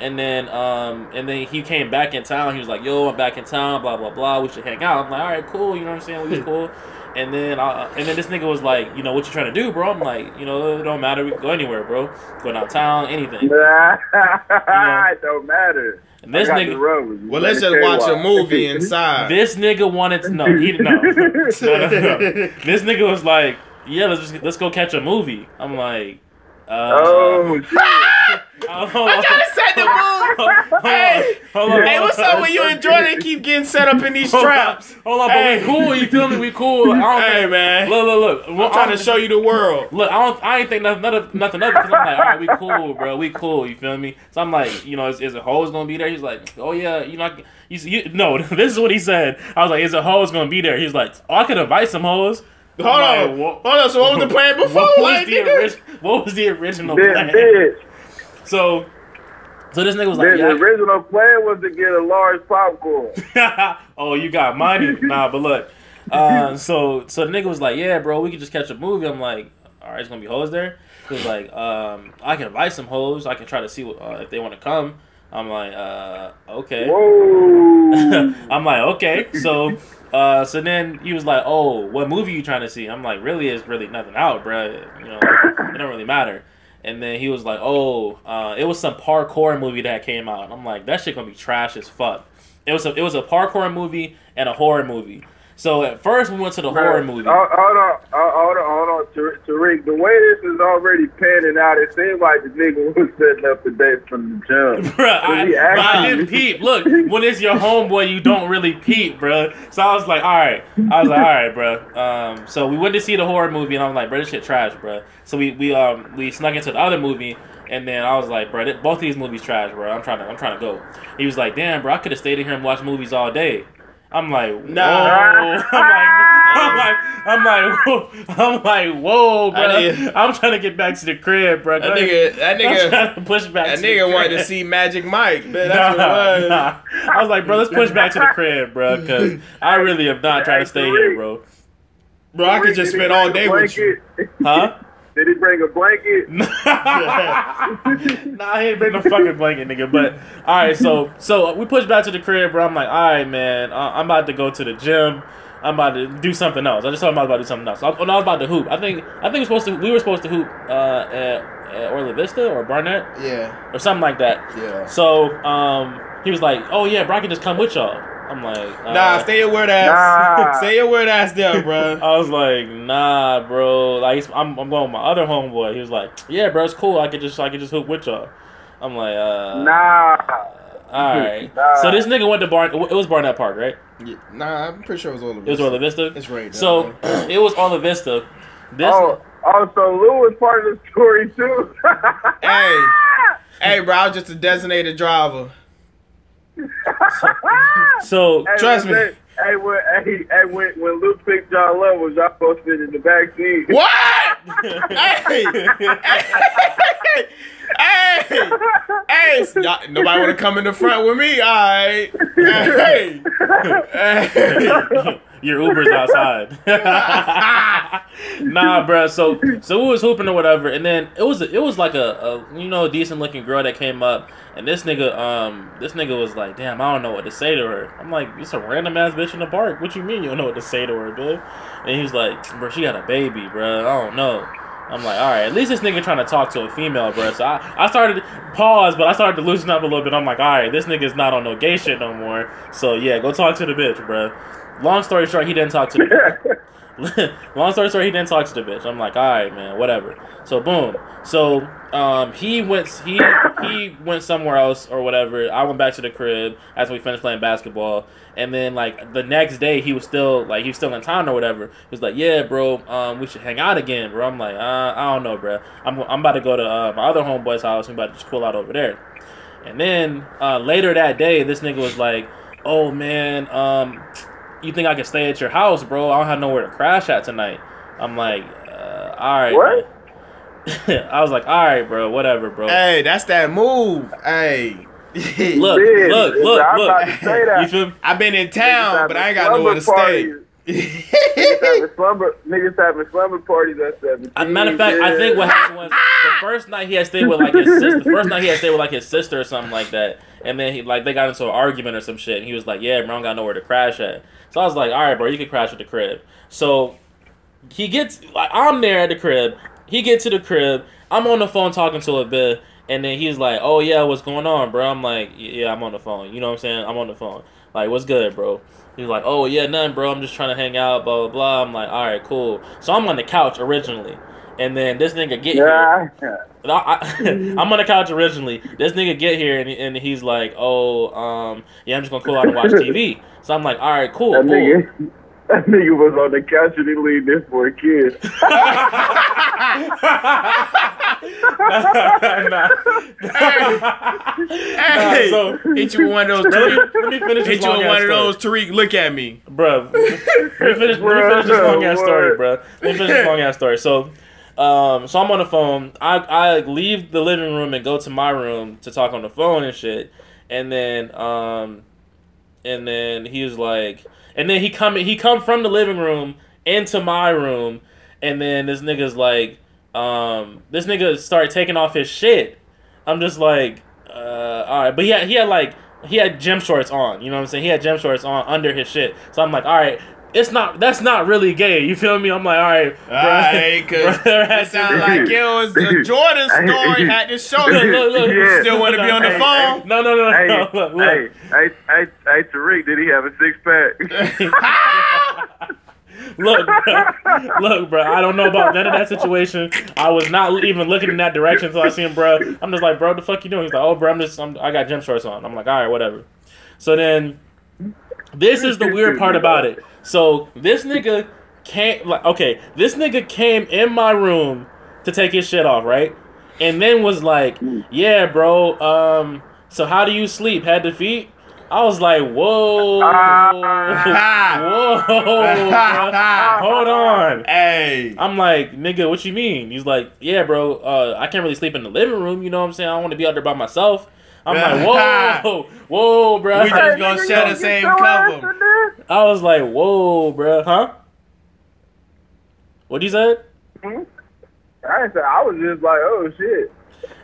and then um and then he came back in town. He was like, "Yo, I'm back in town. Blah blah blah. We should hang out." I'm like, "All right, cool." You know what I'm saying? We was <laughs> cool. And then uh, and then this nigga was like, "You know what you trying to do, bro?" I'm like, "You know, it don't matter. We can go anywhere, bro. Going Go downtown, anything." <laughs> it don't matter. And this I got the nigga, rub with. Well, let's just watch a movie <laughs> inside. this nigga wanted to know. He no, no, no, no. This nigga was like, "Yeah, let's just let's go catch a movie." I'm like, Oh shit! Uh, I'm trying to set the mood. hey, Hold on. hey, what's up with you and Jordan keep getting set up in these traps? Hold on, but we cool. You feel me? We cool. I don't Hey think, man, Look, look, look. Well, I'm trying to show you the world. Look, I don't. I ain't think nothing, nothing, nothing of it because I'm like, all right, we cool, bro. We cool. You feel me? So I'm like, you know, is, is a hoes gonna be there? He's like, oh yeah, you know, I, you, you, no. <laughs> This is what he said. I was like, is a hoes gonna be there? He's like, oh, I could invite some hoes. Hold I'm on, like, what- hold on. So what was the plan <laughs> before? What was Like, the nigga? original? What was the original Bitch, plan? bitch. So, so this nigga was The, like, the yeah. original plan was to get a large popcorn. <laughs> oh, you got money? Nah, but look. Uh, so so the nigga was like, yeah, bro, we could just catch a movie. I'm like, all right, it's gonna be hoes there. He was like, um, I can invite some hoes. I can try to see what, uh, if they want to come. I'm like, uh, okay. Whoa. <laughs> I'm like, okay. So, uh, so then he was like, oh, what movie you trying to see? I'm like, really, is really nothing out, bruh. You know, it don't really matter. And then he was like, oh, uh, it was some parkour movie that came out. I'm like, that shit gonna be trash as fuck. It was a, it was a parkour movie and a horror movie. So at first we went to the horror movie. Hold, hold on, hold on, hold on, Tar- Tariq. The way this is already panning out, it seems like the nigga <laughs> was setting up the date from the jump. <laughs> Bruh, I, I didn't <laughs> peep. Look, when it's your homeboy, you don't really peep, bruh. So I was like, all right. I was like, all right, bruh. Um, so we went to see the horror movie, and I'm like, bruh, this shit trash, bruh. So we we um we snuck into the other movie, and then I was like, bruh, th- both these movies trash, bro. I'm trying to I'm trying to go. He was like, damn, bro, I could have stayed in here and watched movies all day. I'm like, Nah. <laughs> nah. I'm like, I'm like, I'm like, whoa. I'm like, whoa, bro. Nigga- I'm trying to get back to the crib, bro. That nigga, that I'm nigga, trying to push back. that to the nigga wanted to see Magic Mike. Man, that's what it was. Nah, nah. I was like, bro, let's push back to the crib, bro, because I really am not trying to stay here, bro. Bro, I could just spend all day with you. Huh? Did he bring a blanket? <laughs> nah, he ain't bring no fucking blanket, nigga. But all right, so so we pushed back to the crib, bro. I'm like, all right, man, uh, I'm about to go to the gym. I'm about to do something else. I just told him I was about to do something else. I, when I was about to hoop, I think I think we were supposed to we were supposed to hoop uh, at, at Orlo Vista or Barnett Yeah, or something like that. yeah. So um, he was like, oh yeah, bro, I can just come with y'all. I'm like, uh, Nah, stay your word ass. Nah. stay your weird ass <laughs> there, bro. <laughs> I was like, nah, bro. Like, I'm, I'm going with my other homeboy. He was like, yeah, bro, it's cool. I could just, I could just hoop with y'all. I'm like, uh, Nah. all right. <laughs> Nah. So this nigga went to Barn. It was Barnett Park, right? Yeah, nah, I'm pretty sure it was all of It was Orlo Vista. It's right. So <clears throat> it was Orlo Vista. This. Oh, oh, so Lou was part of the story too. Hey. hey, bro, I was just a designated driver. <laughs> So Hey, Trust me. they- Hey, when, hey, hey, when, when Luke picked John Love, was y'all supposed to sit in the back seat? What? hey, hey, hey, hey, y'all, nobody want to come in the front with me? All right. Hey, hey. <laughs> Your Uber's outside. <laughs> nah, bro. So so we was hooping or whatever, and then it was it was like a, a you know decent looking girl that came up, and this nigga um this nigga was like, damn, I don't know what to say to her. I'm like, it's a random ass bitch in the park. What you mean you don't know what to say to her, dude? And he was like, bro, she got a baby, bro. I don't know. I'm like, all right, at least this nigga trying to talk to a female, bro. So I, I started pause, but I started to loosen up a little bit. I'm like, all right, this nigga's not on no gay shit no more. So yeah, go talk to the bitch, bro. Long story short, he didn't talk to the <laughs> bitch. <laughs> Long story short, he didn't talk to the bitch. I'm like, all right, man, whatever. So boom. So um, he went he he went somewhere else or whatever. I went back to the crib after we finished playing basketball, and then like the next day he was still like he was still in town or whatever. He was like, yeah, bro, um, we should hang out again, bro. I'm like, uh, I don't know, bro. I'm I'm about to go to uh, my other homeboy's house. I'm about to just cool out over there. And then uh, later that day, this nigga was like, "Oh man, um, you think I can stay at your house, bro? I don't have nowhere to crash at tonight." I'm like, uh, "All right." What? <laughs> I was like, "All right, bro. Whatever, bro." Hey, that's that move. Hey. look, <laughs> Big. look, look, I'm look. about to say that. You feel? me? I've been in town, but I ain't got nowhere to slumber stay. Parties. Niggas having <laughs> slumber, niggas having slumber parties at 17. As a matter of fact, I think what happened was the first night he had stayed with like his sister. The first night he had stayed with like his sister or something like that, and then he like they got into an argument or some shit. And he was like, "Yeah, bro, I don't got nowhere to crash at." So I was like, "All right, bro, you can crash at the crib." So he gets like I'm there at the crib. He gets to the crib. I'm on the phone talking to a bit, and then he's like, "Oh yeah, what's going on, bro?" I'm like, "Yeah, I'm on the phone." You know what I'm saying? I'm on the phone. Like, what's good, bro? He's like, "Oh yeah, nothing, bro. I'm just trying to hang out, blah blah blah." I'm like, "All right, cool." So I'm on the couch originally, And then this nigga get here. Yeah. And I, I, <laughs> I'm on the couch originally. This nigga get here and, and he's like, "Oh, um, yeah, I'm just gonna cool out and watch TV." So I'm like, "All right, cool, That cool." nigga, <laughs> that nigga was on the couch and he leaned in for a kiss. Nah. <laughs> Hey, so hit you with one of those. let me, Tariq. let me finish Hit you one of those. Tariq, look at me. bro. <laughs> Let me finish, let me finish this long ass story, bro. Let me finish this long ass story. So, um, so I'm on the phone. I I leave the living room and go to my room to talk on the phone and shit. And then um, and then he was like, and then he come he come from the living room into my room, and then this nigga's like, um, this nigga started taking off his shit. I'm just like, uh, all right, but he had he had like he had gym shorts on. You know what I'm saying? He had gym shorts on under his shit. So I'm like, all right. It's not. That's not really gay. You feel me? I'm like, all right, bro. Alright, cause <laughs> Brother had it to- sounded like it was the <laughs> Jordan story had to show Look, look, look. Yeah. Still want to be on the Hey, phone? No, no, no, no. Hey, no. Look, look. hey, hey, hey, hey, Tariq, did he have a six pack? <laughs> Look, bro. Look, bro. I don't know about none of that situation. I was not even looking in that direction until I see him, bro. I'm just like, bro, the fuck you doing? He's like, oh, bro, I'm just, I'm, I got gym shorts on. I'm like, all right, whatever. So then, this is the weird part about it. So this nigga came, like, okay, this nigga came in my room to take his shit off, right? And then was like, yeah, bro. Um, so how do you sleep? Head to feet? I was like, whoa, <laughs> whoa, bro. hold on. Hey. I'm like, nigga, what you mean? He's like, yeah, bro. Uh, I can't really sleep in the living room. You know what I'm saying? I don't want to be out there by myself. I'm like, <laughs> whoa, whoa, bro. We just gonna share the same cover. I was like, whoa, bro, huh? What you said? I ain't say, I was just like, oh shit.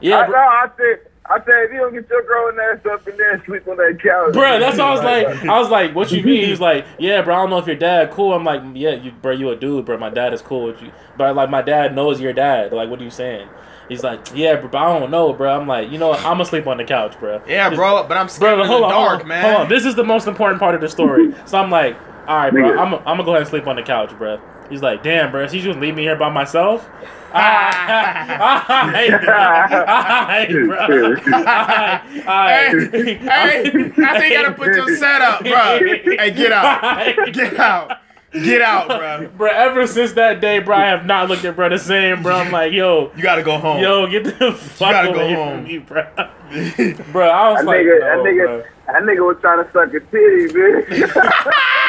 Yeah, I, bro. no, I said, I said, if you don't get your growing ass up and then sleep on that couch. Bro, that's what I was like. I was like, "What you mean?" He's like, "Yeah, bro. I don't know if your dad cool." I'm like, "Yeah, you, bro. You a dude, bro. My dad is cool with you, but like, my dad knows your dad. Like, what are you saying?" He's like, "Yeah, bro. But I don't know, bro." I'm like, "You know, what? I'm gonna sleep on the couch, bro." Yeah, Just- bro, but I'm Bro, scared but in the on, dark, hold on, man. hold on. This is the most important part of the story. So I'm like, "All right, bro. I'm, I'm gonna go ahead and sleep on the couch, bro." He's like, "Damn, bro. So you just leave me here by myself?" Alright, bro. Alright, bro. Alright, alright. Hey, hey, I think you gotta put your set up, bro. Hey, get out. Get out. Get out, bro. Bro, ever since that day, bro, I have not looked at bro the same, bro. I'm like, yo, You gotta go home. yo, get the fuck gotta go home. from me, bro. <laughs> bro, I was That like, nigga, no, that nigga, bro. that nigga was trying to suck a titty, bitch. <laughs>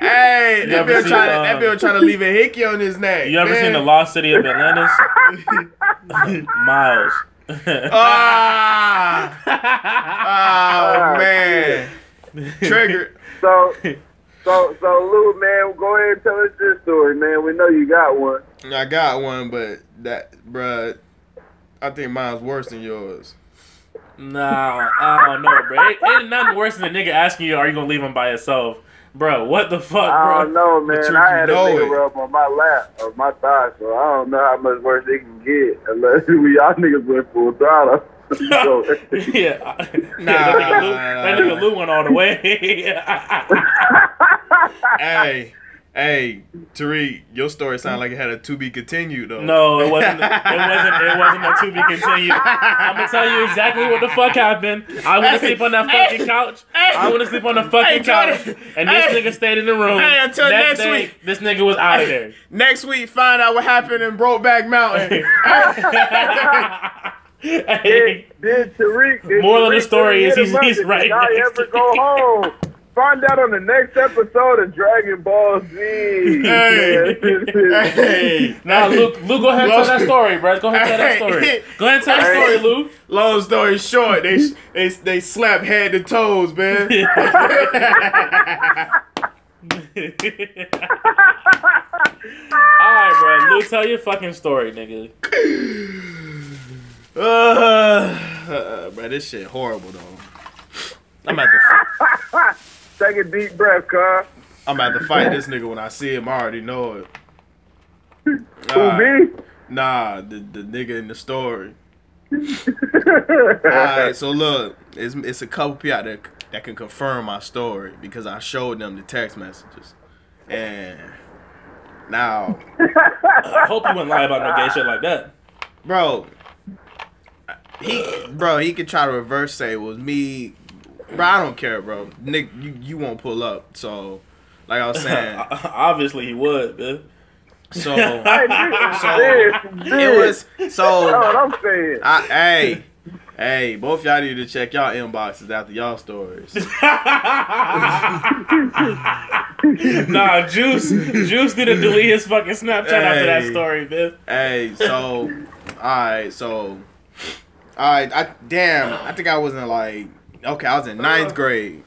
Hey, that bill seen, trying to that bill trying to leave a hickey on his neck. You ever man. seen the lost city of Atlantis? <laughs> Miles. Ah, <laughs> oh man, triggered. so, so, so, Lou, man, go ahead and tell us your story, man. We know you got one. I got one, but that, bruh, I think mine's worse than yours. Nah, I don't know, bro. Ain't, ain't nothing worse than a nigga asking you, are you gonna leave him by yourself? Bro, what the fuck, bro? I don't bro? know, man. But you I had a nigga it. rub on my lap or my thigh, so I don't know how much worse it can get unless <laughs> we y'all niggas went full throttle. <laughs> so, <laughs> yeah, Nah, that nigga Lou, nah, that nigga nah. Lou went all the way. hey, hey, Tariq, your story sounded like it had a to be continued though. No, it wasn't. It wasn't. It wasn't a to be continued. I'm gonna tell you exactly what the fuck happened. I want to sleep on that fucking couch. I want to sleep on the fucking Hey, couch, and this Hey. nigga stayed in the room. Hey, until next day, week. This nigga was out of there. Next week, find out what happened in Brokeback Mountain. Hey, <laughs> did, did Tariq? Did Moral of the story is he's- he's right y'all next ever go home? Find out on the next episode of Dragon Ball Z. Hey. hey, now, Luke, Luke, go ahead and tell that story, bro. Go ahead and tell that story. Go ahead and tell that story, Luke. Long story short, they <laughs> they they slap head to toes, man. <laughs> Alright, bro. Luke, tell your fucking story, nigga. <sighs> uh, bro, this shit horrible though. I'm at the Take a deep breath, cuz. I'm about to fight this nigga when I see him. I already know it. <laughs> Who, Alright. me? Nah, the the nigga in the story. <laughs> Alright, so look, it's it's a couple people out there that can confirm my story because I showed them the text messages, and Now, I hope you wouldn't lie about no gay shit like that. bro, he, bro, he could try to reverse say it was me. Bro, I don't care, bro. Nick, you, you won't pull up. So, like I was <laughs> saying, Obviously he would, man. so <laughs> Hey, this, So, this, this. it was That's so. what I'm saying. I, hey, hey, both y'all need to check y'all inboxes after y'all stories. <laughs> nah, Juice, Juice didn't delete his fucking Snapchat after that story, man. Hey, so, alright, so, alright, I damn, I think I was in like, okay, I was in ninth grade,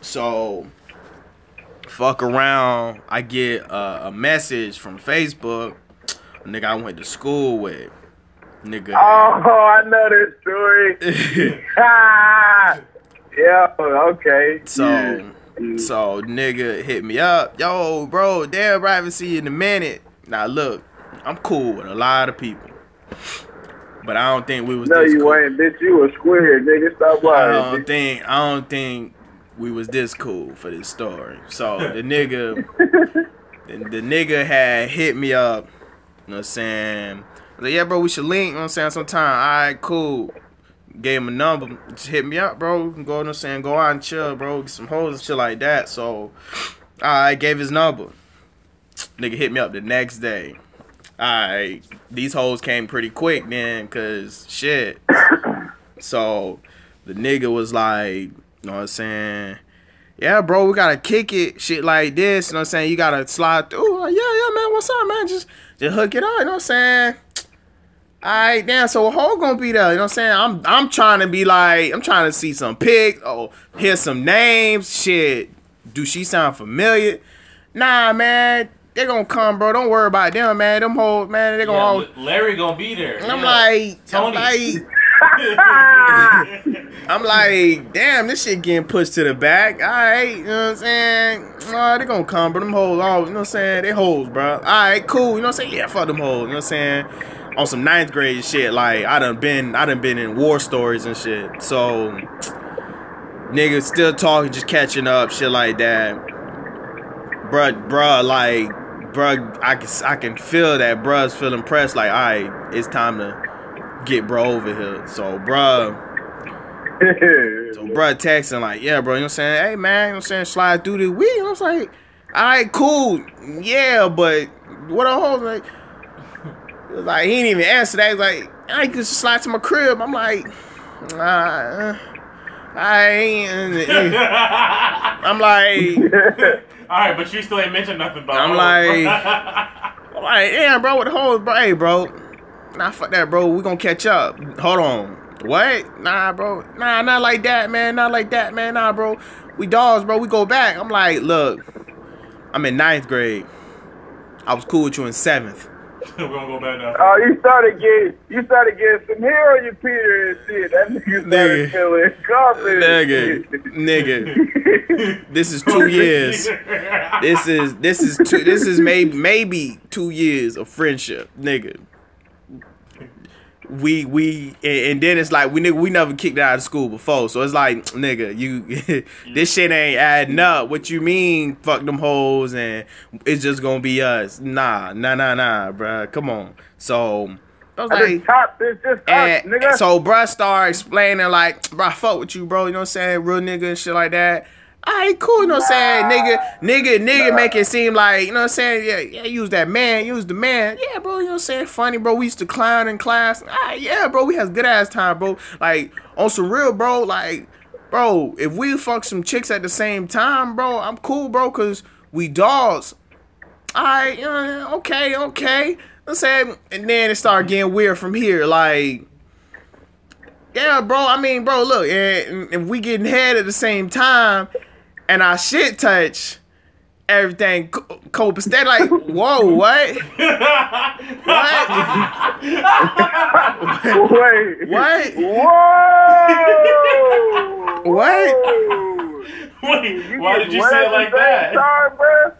so, fuck around, I get a, a message from Facebook, a nigga I went to school with, nigga. Oh, <laughs> I know this story. <laughs> Ah, yeah, okay. So, so nigga hit me up, yo, bro, damn, I haven't seen you in a minute. Now look, I'm cool with a lot of people, but I don't think we was. No, this you cool. ain't, bitch. You a square, nigga. Stop I lying. don't bitch. think I don't think we was this cool for this story. So the <laughs> nigga the, the nigga had hit me up, you know what I'm saying? I was like, yeah, bro, we should link, you know what I'm saying, sometime. Alright, cool. Gave him a number. Just hit me up, bro. Go, you know what I'm saying, go out and chill, bro. Get some hoes and shit like that. So I gave his number. Nigga hit me up the next day. Alright, these hoes came pretty quick then, cause shit. <coughs> So the nigga was like, you know what I'm saying? Yeah, bro, we gotta kick it, shit like this. You know what I'm saying? You gotta slide through. Like, yeah, yeah, man, what's up, man? Just just hook it up, you know what I'm saying? Alright, damn, so Ho gonna be there, you know what I'm saying? I'm I'm trying to be like, I'm trying to see some pics, oh, hear some names, shit. Do she sound familiar? Nah, man, they gonna come, bro. Don't worry about them, man. Them hoes, man, they gonna all Larry gonna be there. I'm like, Tony. I'm like, <laughs> <laughs> I'm like, damn, this shit getting pushed to the back. All right, you know what I'm saying? Oh, they gonna come, but them hoes, all, you know what I'm saying? They hoes, bro. All right, cool. You know what I'm saying? Yeah, fuck them hoes. You know what I'm saying? On some ninth grade shit, like I done been, I done been in war stories and shit. So, niggas still talking, just catching up, shit like that. Bruh, bruh, like, bruh, I can, I can feel that bruh's feeling pressed. Like, all right, it's time to get bro over here. So, bruh. So, <laughs> bruh texting like, yeah, bro, you know what I'm saying? Hey, man, you know what I'm saying? Slide through the week. I was like, all right, cool. Yeah, but what a whole, like, like, he didn't even answer that. He was like, I can just slide to my crib. I'm like, uh, I ain't. <laughs> I'm like, All right, but you still ain't mentioned nothing about. I'm hoes, like-. <laughs> I'm like, damn, bro, with the hoes, bro? Hey, bro. Nah, fuck that, bro. We gonna catch up. Hold on. What? Nah, bro. Nah, not like that, man. Not like that, man. Nah, bro. We dogs, bro. We go back. I'm like, look, I'm in ninth grade. I was cool with you in seventh. <laughs> We're gonna go back now. Oh, you started getting, you started getting some hair on your Peter and shit. That nigga Nigga. started feeling confident. Nigga, nigga. <laughs> This is two years. This is this is two. This is maybe maybe two years of friendship, nigga. We we and, then it's like we nigga we never kicked out of school before, so it's like <tsk> nigga you <laughs> this shit ain't adding up. What you mean? Fuck them hoes and it's just gonna be us? Nah, nah, nah, nah, bruh. Come on. So I was like, just top this, just us, and nigga. so bruh start explaining like, bruh, fuck with you, bro. You know what I'm saying? Real nigga and shit like that. Alright, cool, you know what I'm saying? Nigga, nigga, nigga make it seem like, you know what I'm saying? Yeah, yeah, use that man, use the man. Yeah, bro, you know what I'm saying? Funny, bro. We used to clown in class. Alright, yeah, bro, we had good ass time, bro. Like, on some real, bro, like, bro, if we fuck some chicks at the same time, bro, I'm cool, bro, cause we dogs. Alright, uh, okay, okay. Let's say, and then it started getting weird from here. Like, yeah, bro. I mean, bro, look, and if we getting head at the same time, and I shit touch, everything co- copacetic. Like, whoa, what? what? Wait. What? Whoa. What? Whoa. Wait, why did you say it like that? Time, bro?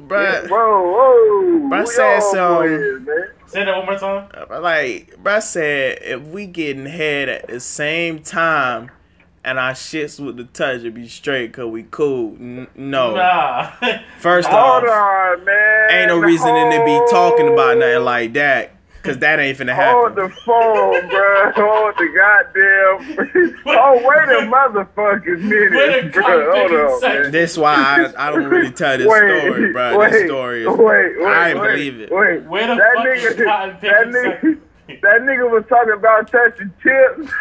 Bruh, Whoa, whoa. Bruh Who said y'all so. boys, man? Say that one more time. like, bruh said, if we getting head at the same time, and our shits with the touch and be straight cause we cool. N- no. Nah. <laughs> First Hold off, on, man. ain't no reason to be talking about nothing like that. Cause that ain't finna happen. Hold the phone, bro. Hold the goddamn. <laughs> oh, wait a motherfucking minute, Wait a bro. Hold goddamn on, man. This why I, I don't really <laughs> tell this Wait, story, bro. Wait, this story is wait, wait, I ain't wait, believe it. Wait, Where the that fuck nigga, cotton that nigga, that nigga was talking about touching chips.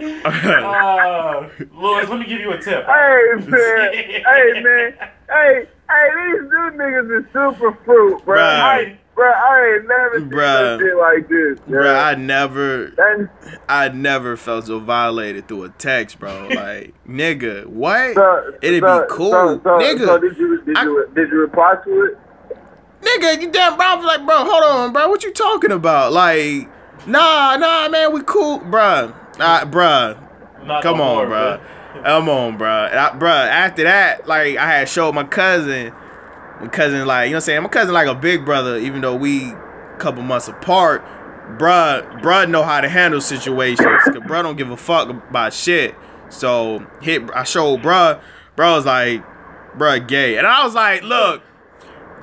Uh, Lewis, let me give you a tip. hey <laughs> man, hey man, hey, hey, these new niggas is super fruit, bro. Bruh. I, bro, I ain't never seen Bruh. shit like this, Bro, bro. I never That- I never felt so violated through a text, bro. <laughs> Like, nigga, what? so- It'd so- be cool. so- so- nigga. So did you did I- you did you reply to it? Nigga, you damn bro. I was like, bro, hold on, bro. What you talking about? Like, nah, nah, man, we cool, bro. Uh, bruh, Not come no on, more, bro. Come on, bro. I, bruh, after that, like, I had showed my cousin. My cousin, like, you know what I'm saying? My cousin, like a big brother, even though we a couple months apart. Bruh, bruh know how to handle situations. Cause bruh don't give a fuck about shit. So, hit, I showed bruh. Bruh was like, bruh, gay. And I was like, look,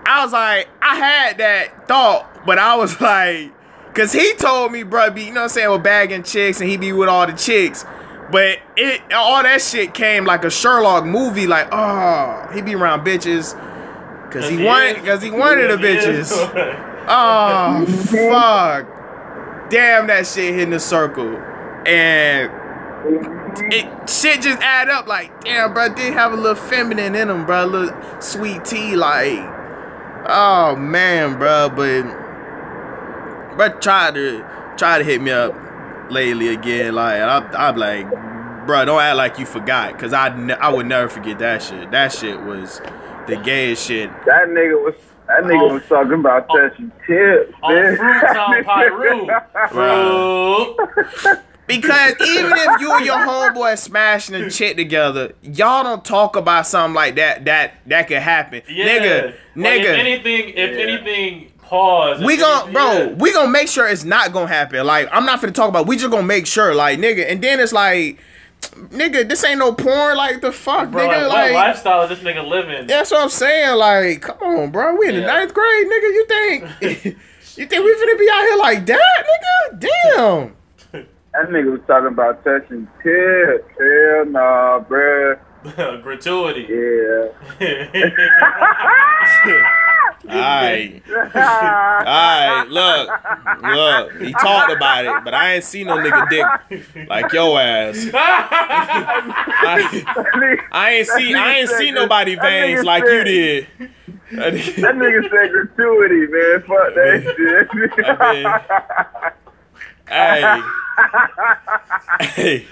I was like, I had that thought, but I was <laughs> like, cause he told me, bro, be you know what I'm saying, with bagging chicks and he be with all the chicks. But it all that shit came like a Sherlock movie, like, oh, he be around bitches. Cause he wanted cause he wanted the <laughs> bitches. <laughs> Oh fuck. Damn that shit hitting the circle. And it shit just add up like, damn, bro, did have a little feminine in him, bro, a little sweet tea, like, oh man, bro, but, bro, try to try to hit me up lately again, like, I, I'm like, bro, don't act like you forgot, cause I ne- I would never forget that shit. That shit was the gayest shit. That nigga was that nigga On- was talking about on- touching tips, On man. Fruit Town Piru. Fruit. Because even if you and your homeboy smashing a chick together, y'all don't talk about something like that. That that could happen, Yeah. nigga. Like, nigga. If anything, if anything, pause. we If gon' anything- bro, we gonna make sure it's not gonna happen. Like I'm not finna talk about. We just gonna make sure, like nigga. And then it's like, nigga, this ain't no porn. Like the fuck, Bro, nigga. like, Like, what lifestyle is this nigga living? that's what I'm saying. Like, come on, bro. We in the ninth grade, nigga. You think? <laughs> you think we finna be out here like that, nigga? Damn. <laughs> That nigga was talking about touching tips. Hell nah, bruh. <laughs> Gratuity. Yeah. Alright. Alright, look. Look. He talked about it, but I ain't seen no nigga dick like your ass. I, I ain't see I ain't see nobody veins like you did. That nigga said gratuity, man. Fuck that shit. hey. <laughs> Hey.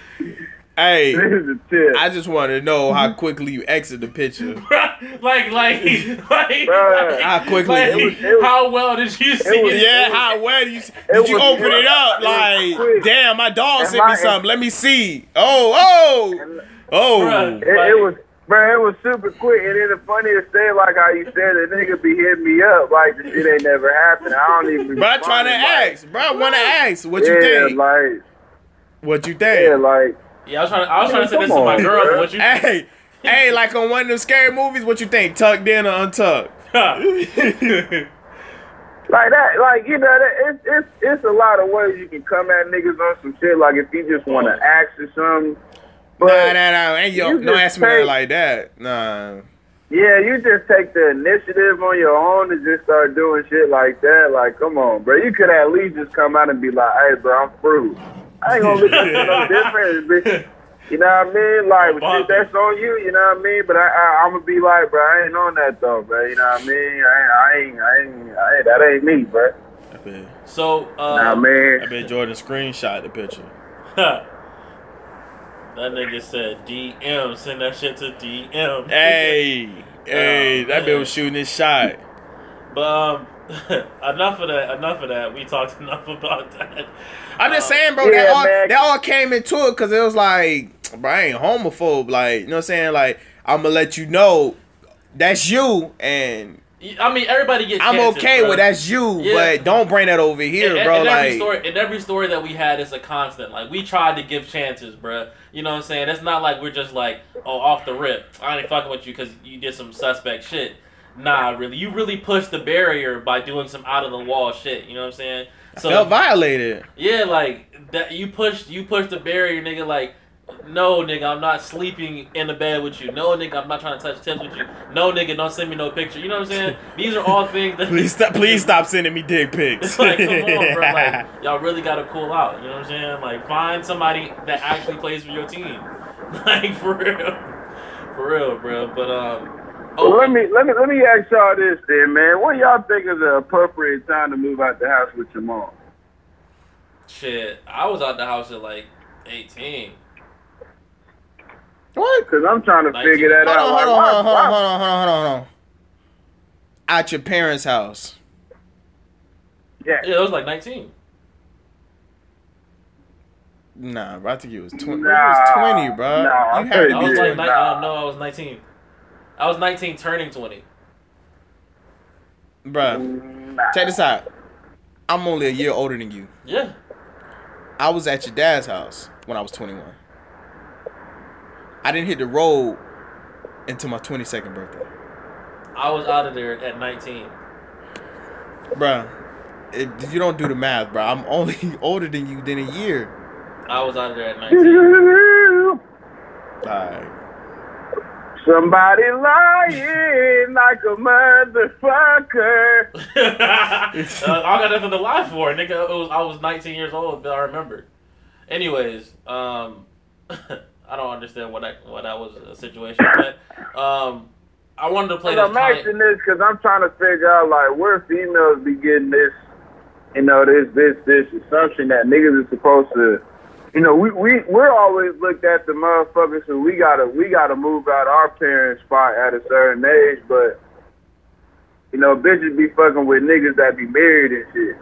Hey. this is a tip. I just want to know how mm-hmm. quickly you exit the picture. like, <laughs> like, like, Bruh. How quickly like, it was- it was- how well did you see was- it? Yeah, how well did you did you was open it up? It Like, damn, my dog And sent me my- something. Let me see. Oh, oh, oh. Bruh. It, it was, bro. It was super quick, and then the funniest thing, like how you said, the nigga be hitting me up like the shit ain't never happened. I don't even. Bro, I'm trying to like, ask. Bro, I want to ask. What you think? like, What you yeah, think? like. Yeah, I was trying. To, I was trying to say this Come to my girl. bruh. What you? <laughs> Hey, hey, <laughs> like on one of them scary movies, what you think? Tucked in or untucked? <laughs> Like that, like you know, that, it's it's it's a lot of ways you can come at niggas on some shit. Like if you just want to ask or something, but nah, nah, nah. Ain't yo, you don't ask me that take- like that. Nah. yeah, you just take the initiative on your own and just start doing shit like that. Like, come on, bro, you could at least just come out and be like, "Hey, bro, I'm through." I ain't gonna look at you no <laughs> different, bitch. You know what I mean? Like, Bobby. shit, that's on you. You know what I mean? But I, I, I'm gonna be like, bro, I ain't on that though, bro. You know what I mean? I, I ain't, I ain't, I ain't, that ain't me, bro. I bet, so, uh, Nah, I man. bet Jordan screenshot the picture. <laughs> that nigga said DM. Send that shit to DM. Hey, hey, Oh, that bitch man. was shooting his shot. But um, <laughs> enough of that. Enough of that. We talked <laughs> enough about that. I'm just Um, saying, bro. yeah, that all man. that all came into it because it was like, bro, I ain't homophobe. Like, you know what I'm saying? Like, I'm gonna let you know that's you, and I mean, everybody gets. I'm chances, okay bro. with that's you, Yeah. but don't bring that over here, in, bro. in every like, story, in every story that we had, it's a constant. Like we tried to give chances, bruh. You know what I'm saying? It's not like we're just like, oh, off the rip. I ain't fucking with you because you did some suspect shit. Nah, really, you really pushed the barrier by doing some out of the wall shit. You know what I'm saying? So I felt violated. yeah, like that. You pushed, you pushed the barrier, nigga. Like, no, nigga, I'm not sleeping in the bed with you. No, nigga, I'm not trying to touch tips with you. No, nigga, don't send me no picture. You know what I'm saying? <laughs> These are all things that. Please stop. Please <laughs> stop sending me dick pics. Like, come on, bro. Like, <laughs> y'all really gotta cool out. You know what I'm saying? Like, find somebody that actually plays for your team. Like, for real. For real, bro. But, um. Well, let me let me let me ask y'all this then, man. What y'all think is the appropriate time to move out the house with your mom? Shit. I was out the house at like 18. what? Because I'm trying to Nineteen. figure that Hold out. on, Like, hold on, hold on, hold on, hold on, hold on, hold on. At your parents' house. Yeah. Yeah, it was like 19. Nah, bro. I think it was twenty. Nah, it was twenty, bro. nah, you I'm had I was like, 19. nah. No, I was 19. I was 19 turning 20. bro. Nah. Check this out. I'm only a year older than you. Yeah. I was at your dad's house when I was 21. I didn't hit the road until my 22nd birthday. I was out of there at 19. Bruh, if you don't do the math, bro. I'm only <laughs> older than you than a year. I was out of there at 19. Alright. Somebody lying like a motherfucker. <laughs> uh, I got nothing to lie for, nigga. It was, I was 19 years old, but I remember. Anyways, um, <laughs> I don't understand what that what that was a situation, but um, I wanted to play. I'm asking this because I'm trying to figure out like where females be getting this, you know, this this this assumption that niggas are supposed to, you know, we we we're always looked at the motherfuckers who we gotta we gotta move out our parents' spot at a certain age, but you know, bitches be fucking with niggas that be married and shit.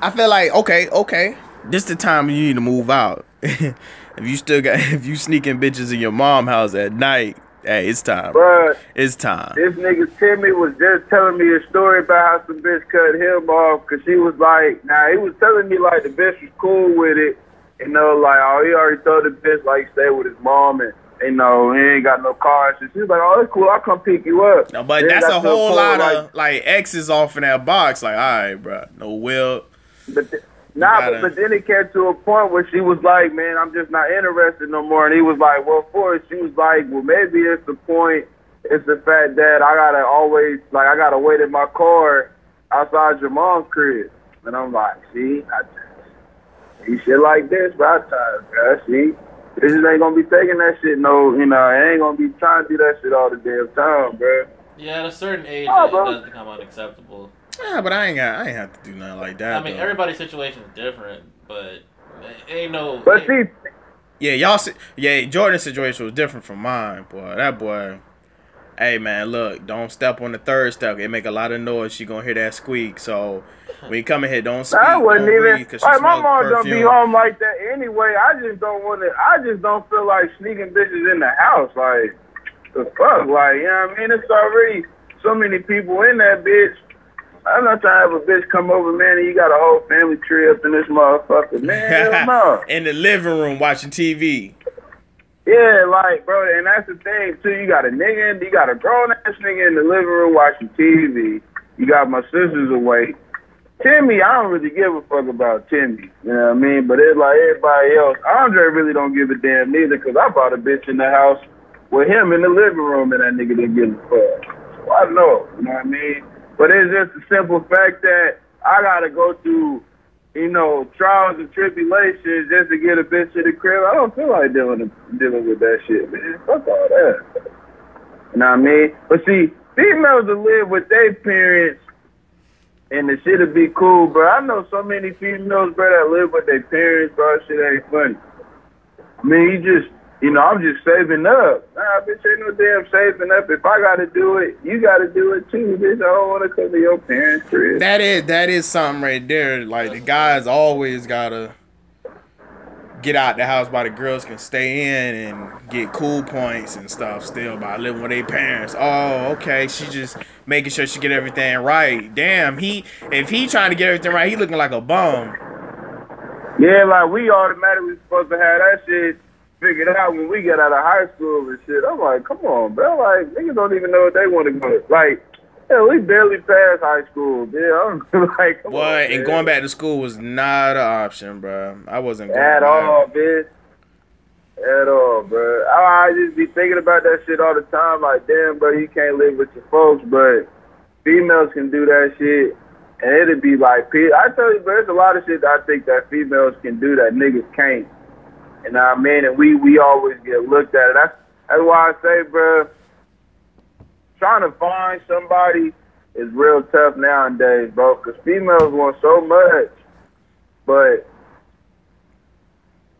I feel like okay, okay. This the time you need to move out. <laughs> if you still got <laughs> if you sneaking bitches in your mom house at night, hey, it's time. But It's time. this nigga Timmy was just telling me a story about how some bitch cut him off because she was like, now he was telling me like the bitch was cool with it, you know, like oh he already told the bitch like stay with his mom and you know he ain't got no car. So she was like, oh it's cool, I'll come pick you up. No, but Then a whole lot where, of like X's off in that box. Like, all right, bro, no will. But th- nah, gotta- but, but then it came to a point where she was like, "Man, I'm just not interested no more." And he was like, "Well, for it," she was like, "Well, maybe it's the point. It's the fact that I gotta always like I gotta wait in my car outside your mom's crib." And I'm like, "See, I see shit like this, but I tired, bro. See." This ain't gonna be taking that shit. No, you know, I ain't gonna be trying to do that shit all the damn time, bro. Yeah, at a certain age, Oh, it bro. does become unacceptable. Yeah, but I ain't got. I ain't have to do nothing like that. I mean, though. everybody's situation is different, but it ain't no. But see, Yeah, y'all. si- Yeah, Jordan's situation was different from mine, boy. That boy. Hey man, look, don't step on the third step. It make a lot of noise. She gonna hear that squeak. So when you come in here, don't speak. I wouldn't don't even. breathe, 'cause she Like my mom don't be home like that anyway. I just don't want to. I just don't feel like sneaking bitches in the house. Like the fuck, like you know what I mean? It's already so many people in that bitch. I'm not trying to have a bitch come over, man, and you got a whole family tree up in this motherfucker, man. <laughs> no. in the living room watching TV. Yeah, like, bro, and that's the thing too. You got a nigga, you got a grown ass nigga in the living room watching TV. You got my sisters away. Timmy, I don't really give a fuck about Timmy. You know what I mean? But it's like everybody else. Andre really don't give a damn neither, cause I bought a bitch in the house with him in the living room, and that nigga didn't give a fuck. So I know, you know what I mean? But it's just the simple fact that I gotta go through you know, trials and tribulations just to get a bitch to the crib. I don't feel like dealing dealing with that shit, man. Fuck all that. You know what I mean? But see, females will live with their parents and the shit'll be cool, bro. I know so many females, bro, that live with their parents, bro. Shit ain't funny. I mean, you just, you know, I'm just saving up. Nah, bitch, ain't no damn saving up. If I gotta do it, you gotta do it too, bitch. I don't wanna come to your parents' crib. That is that is something right there. Like the guys always gotta get out the house by the girls can stay in and get cool points and stuff still by living with their parents. Oh, okay. She just making sure she get everything right. Damn, he if he trying to get everything right, he looking like a bum. Yeah, like we automatically supposed to have that shit figured out when we get out of high school and shit. I'm like, come on, bro. Like niggas don't even know what they want to go. Like, yeah, we barely passed high school, <laughs> yeah. I'm like, come What? on, And man. going back to school was not an option, bro. I wasn't going At back. all, bitch. At all, bro. I, I just be thinking about that shit all the time. Like, damn, bro, you can't live with your folks, but females can do that shit. And it'd be like, I tell you, bro, there's a lot of shit that I think that females can do that niggas can't. What I mean? And we, we always get looked at. And That's, that's why I say, bro, trying to find somebody is real tough nowadays, bro, because females want so much. But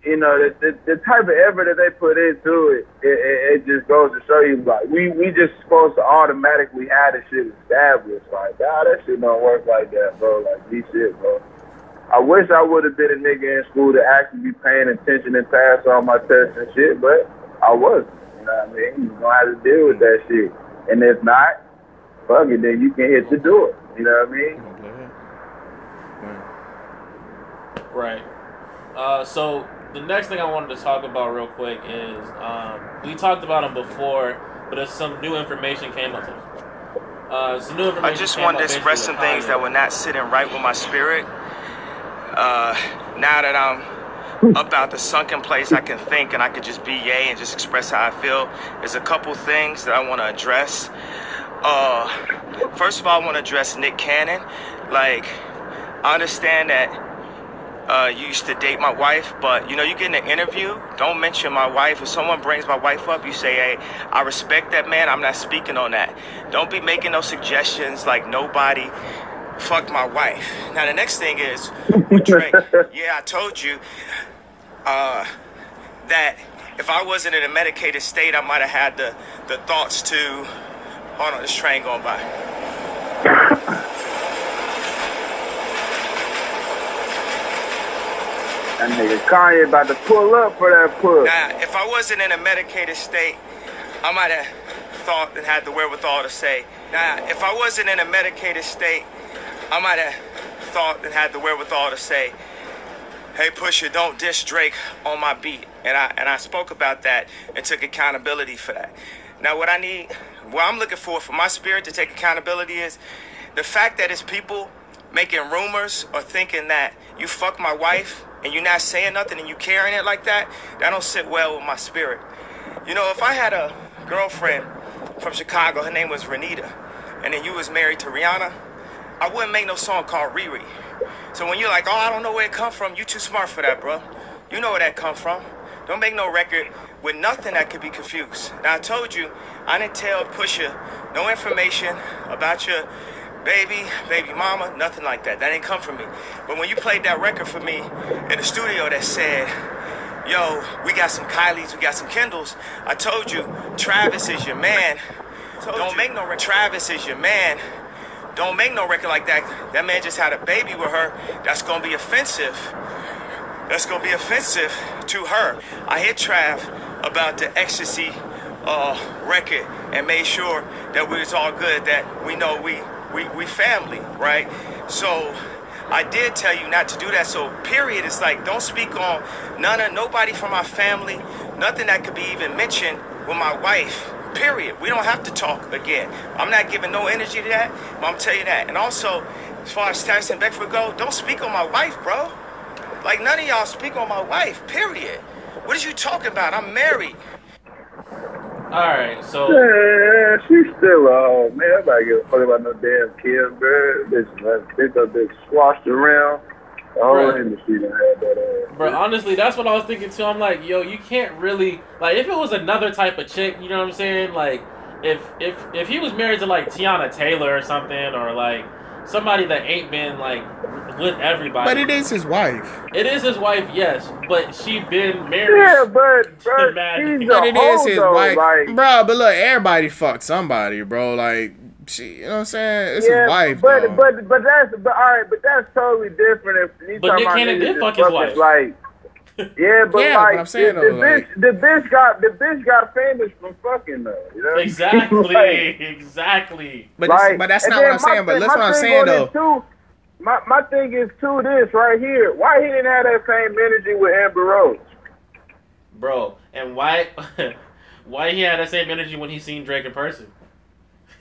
you know, the, the, the type of effort that they put into it, it, it, it just goes to show you, like, we, we just supposed to automatically have the shit established. Like, nah, that shit don't work like that, bro. Like, these shit, bro. I wish I would have been a nigga in school to actually be paying attention and pass all my tests and shit, but I wasn't. You know what I mean? You're going to have to deal with that shit. And if not, fuck it, then you can hit the door. You know what I mean? Right. Uh, so the next thing I wanted to talk about real quick is um, we talked about them before, but there's some new information came up. Uh, some new information I just wanted to express some things with that were not sitting right with my spirit. Uh, now that I'm up out the sunken place, I can think and I can just be yay and just express how I feel. There's a couple things that I want to address. Uh, first of all, I want to address Nick Cannon. Like, I understand that uh, you used to date my wife, but you know, you get in an interview, don't mention my wife. If someone brings my wife up, you say, hey, I respect that man, I'm not speaking on that. Don't be making no suggestions like nobody fuck my wife. Now, the next thing is, <laughs> with Drake, yeah, I told you uh, that if I wasn't in a medicated state, I might have had the, the thoughts to, hold on, this train going by. That nigga Kanye about to pull up for that push. Now, if I wasn't in a medicated state, I might have thought and had the wherewithal to say. Now, if I wasn't in a medicated state, I might have thought and had the wherewithal to say, "Hey, Pusha, don't diss Drake on my beat." And I and I spoke about that and took accountability for that. Now, what I need, what I'm looking for for my spirit to take accountability is the fact that it's people making rumors or thinking that you fuck my wife and you're not saying nothing and you carrying it like that. That don't sit well with my spirit. You know, if I had a girlfriend from Chicago, her name was Renita, and then you was married to Rihanna, I wouldn't make no song called Riri. So when you're like, oh, I don't know where it come from, you too smart for that, bro. You know where that come from. Don't make no record with nothing that could be confused. Now I told you, I didn't tell Pusha no information about your baby, baby mama, nothing like that. That ain't come from me. But when you played that record for me in the studio that said, yo, we got some Kylies, we got some Kendalls. I told you, Travis is your man. Don't make no record. Travis is your man. Don't make no record like that. That man just had a baby with her. That's gonna be offensive. That's gonna be offensive to her. I hit Trav about the ecstasy uh, record and made sure that we was all good. That we know we we we family, right? So I did tell you not to do that. So period. It's like don't speak on none of nobody from my family. Nothing that could be even mentioned with my wife. Period. We don't have to talk again. I'm not giving no energy to that, but I'm telling you that. And also, as far as Tyson Beckford go, don't speak on my wife, bro. Like none of y'all speak on my wife. Period. What What is you talking about? I'm married. All right, so Yeah, she's still a man. Nobody give a fuck about no damn kid, bro. This Bitch, man, bitch, that bitch swashed around. The whole Right. industry done had that ass. Bro, honestly, that's what I was thinking too. I'm like, yo, you can't really like if it was another type of chick, you know what I'm saying? Like, if if if he was married to like Teyana Taylor or something, or like somebody that ain't been like with everybody. But it is his wife. It is his wife, yes, but she been married. Yeah, but bro, Imagine. she's But a it is hoe his though. wife, Like, bro. But look, everybody fucked somebody, bro. Like, she, you know what I'm saying? It's yeah, his wife, but though. but but that's but all right, but that's totally different. If you But talking Nick about Cannon did fuck his fucking, wife. Like, Yeah, <laughs> but Yeah, but like I'm saying the, though, the bitch, like- the bitch got the bitch got famous from fucking though. You know? <laughs> Exactly. Like, exactly. But, like, but that's not what I'm my saying. But thing- that's what I'm saying though. Too, my my thing is too this right here. Why he didn't have that same energy with Amber Rose? Bro, and why <laughs> why he had that same energy when he seen Drake in person?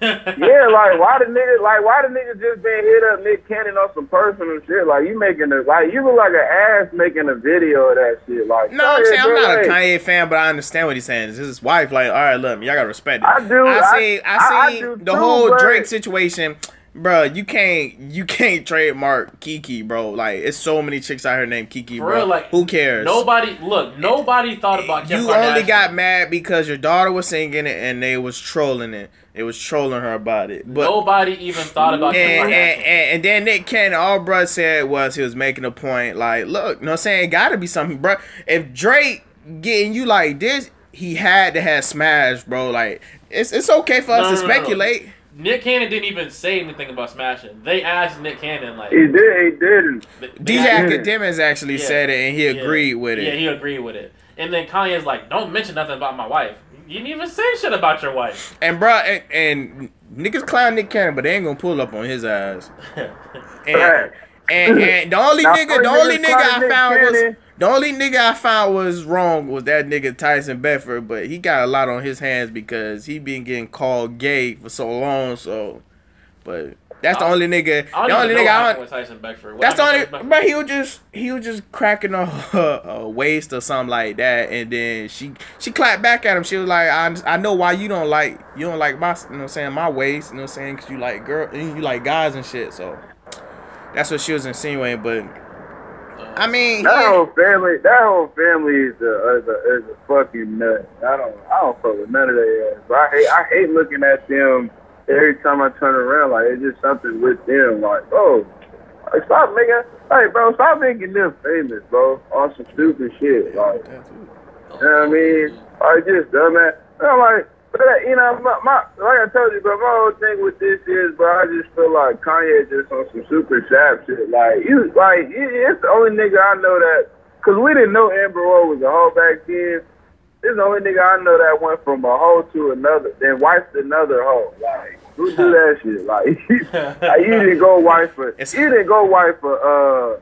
Yeah, <laughs> like why the nigga like why the nigga just been hit up Nick Cannon on some personal shit? Like you making a like you look like an ass making a video of that shit. Like No, I'm saying I'm not a Kanye fan, but I understand what he's saying. This is his wife. Like, all right, look, y'all gotta respect it. I do, I I- see. I, I- I see do the too, whole Drake situation, bro. You can't, you can't trademark Kiki, bro. Like, it's so many chicks out here named Kiki, For bro. real, like Who cares? Nobody look. Nobody thought about Kim You only got mad because your daughter was singing it and they was trolling it. It was trolling her about it. But Nobody even thought about Kim and, Kardashian. and, and, and then Nick Cannon, all bruh said was he was making a point, like, look, you know what I'm saying? It gotta be something, bro. If Drake getting you like this, he had to have smash, bro. Like, it's it's okay for us No, to no, no, no. Speculate. Nick Cannon didn't even say anything about smashing. They asked Nick Cannon like he did, he didn't. they- they DJ Akademiks actually Yeah. said it and he Yeah. agreed with it. Yeah, he agreed with it. And then Kanye's like, "Don't mention nothing about my wife. You didn't even say shit about your wife." And bro, and, and niggas clown Nick Cannon, but they ain't gonna pull up on his ass. <laughs> And, Facts. and, and the only Now, nigga, the only nigga I clowning Nick found was Cannon- the only nigga I found was wrong was that nigga Tyson Beckford, but he got a lot on his hands because he been getting called gay for so long. So, but that's the only nigga. The only nigga I don't. Tyson Beckford. What That's the only, but he was just he was just cracking a, <laughs> a waist or something like that, and then she she clapped back at him. She was like, "I I know why you don't like you don't like my you know what I'm saying my waist, you know what I'm saying, because you like girl you like guys and shit." So that's what she was insinuating. But I mean, That yeah, whole family, that whole family is a, is a, is a fucking nut. I don't, I don't fuck with none of their ass. But I hate, I hate looking at them every time I turn around. Like it's just something with them. Like, oh, like, stop making, hey, bro, stop making them famous, bro, on some stupid shit. Like, you know what I mean? Like just dumb ass. I'm like, but uh, you know, my, my like I told you, bro, my whole thing with this is, bro, I just feel like Kanye just on some super sap shit. Like you, like it- it's the only nigga I know that, cause we didn't know Amber Rose was a hoe back then. This the only nigga I know that went from a hoe to another, then wifed another hoe. Like who do that shit? Like, like <laughs> you <laughs> didn't go wife for, It's- you didn't go wife for uh.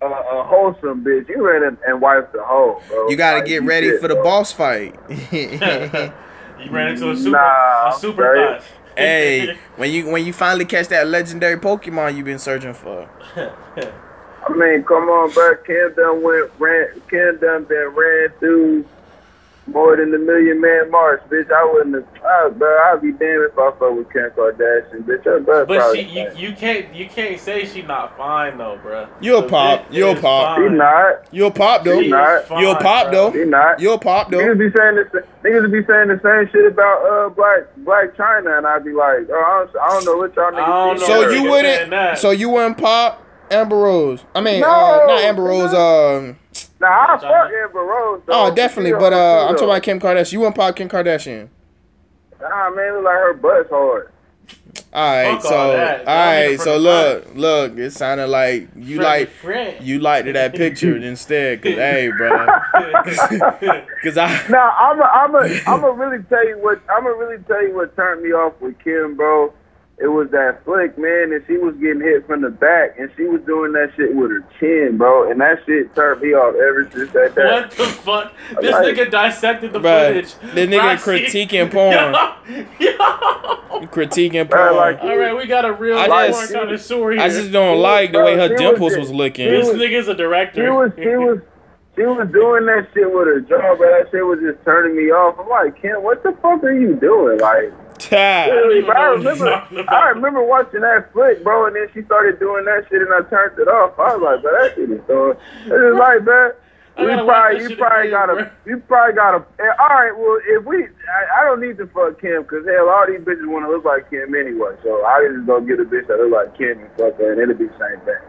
A, a wholesome bitch, you ran and, and wiped the hoe, bro. you gotta Like, get you ready did, for the bro. boss fight. <laughs> You ran into a super Nah, a super right. thought. hey, <laughs> when you when you finally catch that legendary Pokemon you've been searching for. <laughs> I mean, come on, bro. Cam done went ran. Cam done been ran through more than the million man march, bitch. I wouldn't have, I, bro. I'd be damned if I fuck with Kim Kardashian, bitch. Her butt But probably she, you, you can't you can't say she not fine though, bruh. You'll The pop. bitch You'll is pop. She fine. not. You'll pop though. She is not. fine, You'll pop bruh. though. She not. You'll pop though. Niggas be saying this. Niggas be saying the same shit about uh black Blac Chyna, and I'd be like, oh, I don't, I don't know what y'all I niggas. don't think know So Niggas of. you saying wouldn't. that. So you wouldn't pop Amber Rose. I mean, uh, No, not Amber Rose. Um. Nah, I China. fuck Amber Rose. though. Oh, definitely. She But uh, I'm talking about Kim Kardashian. You wouldn't pop Kim Kardashian. Nah, man, it look like her butt's hard. All right. Fuck So all all that. Don't right. even So front look, look. It sounded like you Friend like friend. you liked that picture <laughs> instead. Cause hey, bro. <laughs> Cause I. Now I'm a, I'm a, I'm gonna really tell you what I'm gonna really tell you what turned me off with Kim, bro. It was that flick, man, and she was getting hit from the back, and she was doing that shit with her chin, bro, and that shit turned me off ever since that day. What the fuck? This Like- nigga dissected the Bruh, footage. the nigga Right, critiquing porn. <laughs> Yo, yo. Critiquing Bro, porn. like- All right, we got a real I porn just- connoisseur here. I just don't like the was- way her she was dimples was looking. this nigga's a director. She was, she was, she was doing that shit with her jaw, bro. That shit was just turning me off. I'm like, Kim, what the fuck are you doing? Like, Ta. Bro, I know what you're remember. I remember watching that flick, bro, and then she started doing that shit, and I turned it off. I was like, bro, that shit is throwing. It's just like, man, I we probably, you probably gotta, bro. you probably gotta. eh, All right, well, if we, I, I don't need to fuck Kim, cause hell, all these bitches want to look like Kim anyway. So I can just go get a bitch that look like Kim and fuck her, and it'll be the same thing.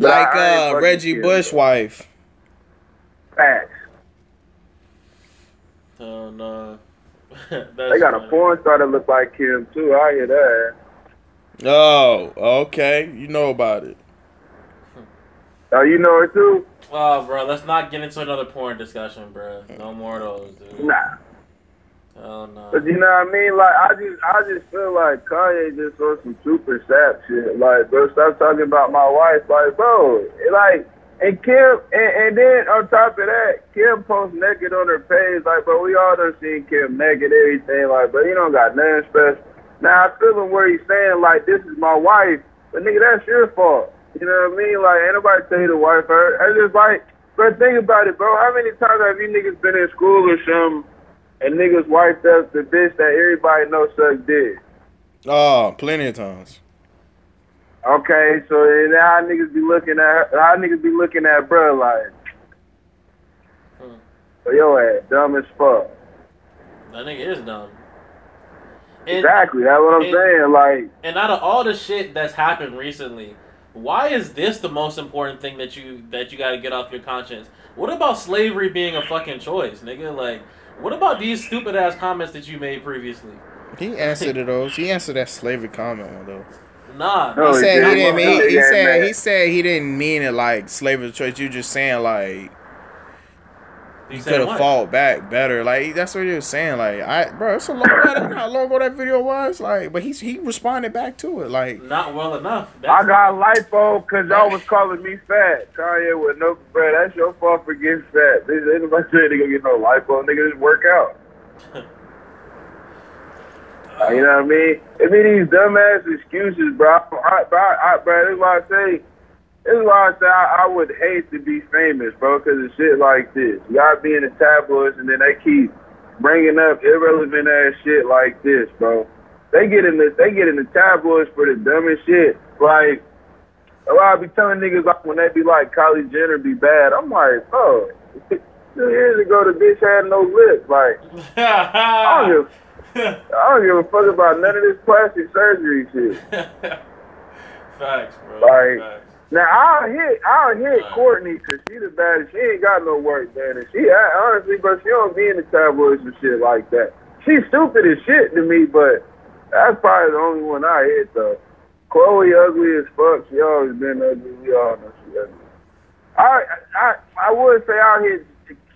But Like I- I uh, Reggie Kim, Bush bro. wife. Facts. Oh no. <laughs> That's They got a funny. porn star that look like him too. I hear that. Oh, okay. You know about it. Oh, you know it too? Oh, bro, let's not get into another porn discussion, bro. No more of those, dude. Nah. Hell no. But you know what I mean? Like I just I just feel like Kanye just on some super sap shit. Like, bro, stop talking about my wife. Like, bro, it like and Kim and, and then on top of that, Kim posts naked on her page. Like, but we all done seen Kim naked, everything. Like, but you don't got nothing special. Now I feel him where he's saying like this is my wife, but nigga, that's your fault. You know what I mean? Like, ain't nobody tell you to wife her. I just like, but think about it, bro. How many times have you niggas been in school or something? and niggas wiped up the bitch that everybody knows suck dick. Oh, plenty of times. Okay, so now niggas be looking at how niggas be looking at bro like, Hmm. so yo ass dumb as fuck. That nigga is dumb. And, Exactly, that's what I'm and- saying. Like, And out of all the shit that's happened recently, why is this the most important thing that you that you got to get off your conscience? What about slavery being a fucking choice, nigga? Like, what about these stupid ass comments that you made previously? He answered it though. He answered that slavery comment one though. Nah, No, He he said he didn't. didn't mean. He Yeah, said man. he said he didn't mean it like slavery choice. You just saying like you you could have fought back better. Like that's what he was saying. Like I, bro, it's a long. I don't how long ago that video was. Like, but he he responded back to it. Like Not well enough. I That's- got lipo because y'all was calling me fat. Kanye with no, bro, that's your fault for getting fat. This ain't nobody gonna get no life lipo. Nigga just work out. <laughs> You know what I mean? It be these dumbass excuses, bro. I, bro, I, bro, this is why I say, this is why I say I, I would hate to be famous, bro, because of shit like this. Y'all be in the tabloids and then they keep bringing up irrelevant ass shit like this, bro. They get in the they get in the tabloids for the dumbest shit. Like, a lot I be telling niggas like when they be like Kylie Jenner be bad. I'm like, bro, <laughs> two years ago the bitch had no lips. Like, <laughs> I don't give. <laughs> I don't give a fuck about none of this plastic surgery shit. <laughs> Facts, bro. Like- Facts. Now I'll hit, I'll hit. Kourtney because she the baddest. She ain't got no work done, and she I- honestly, but she don't be in the tabloids and shit like that. She's stupid as shit to me, but that's probably the only one I hit though. Khloe ugly as fuck. She always been ugly. We all know she ugly. I I I would say I hit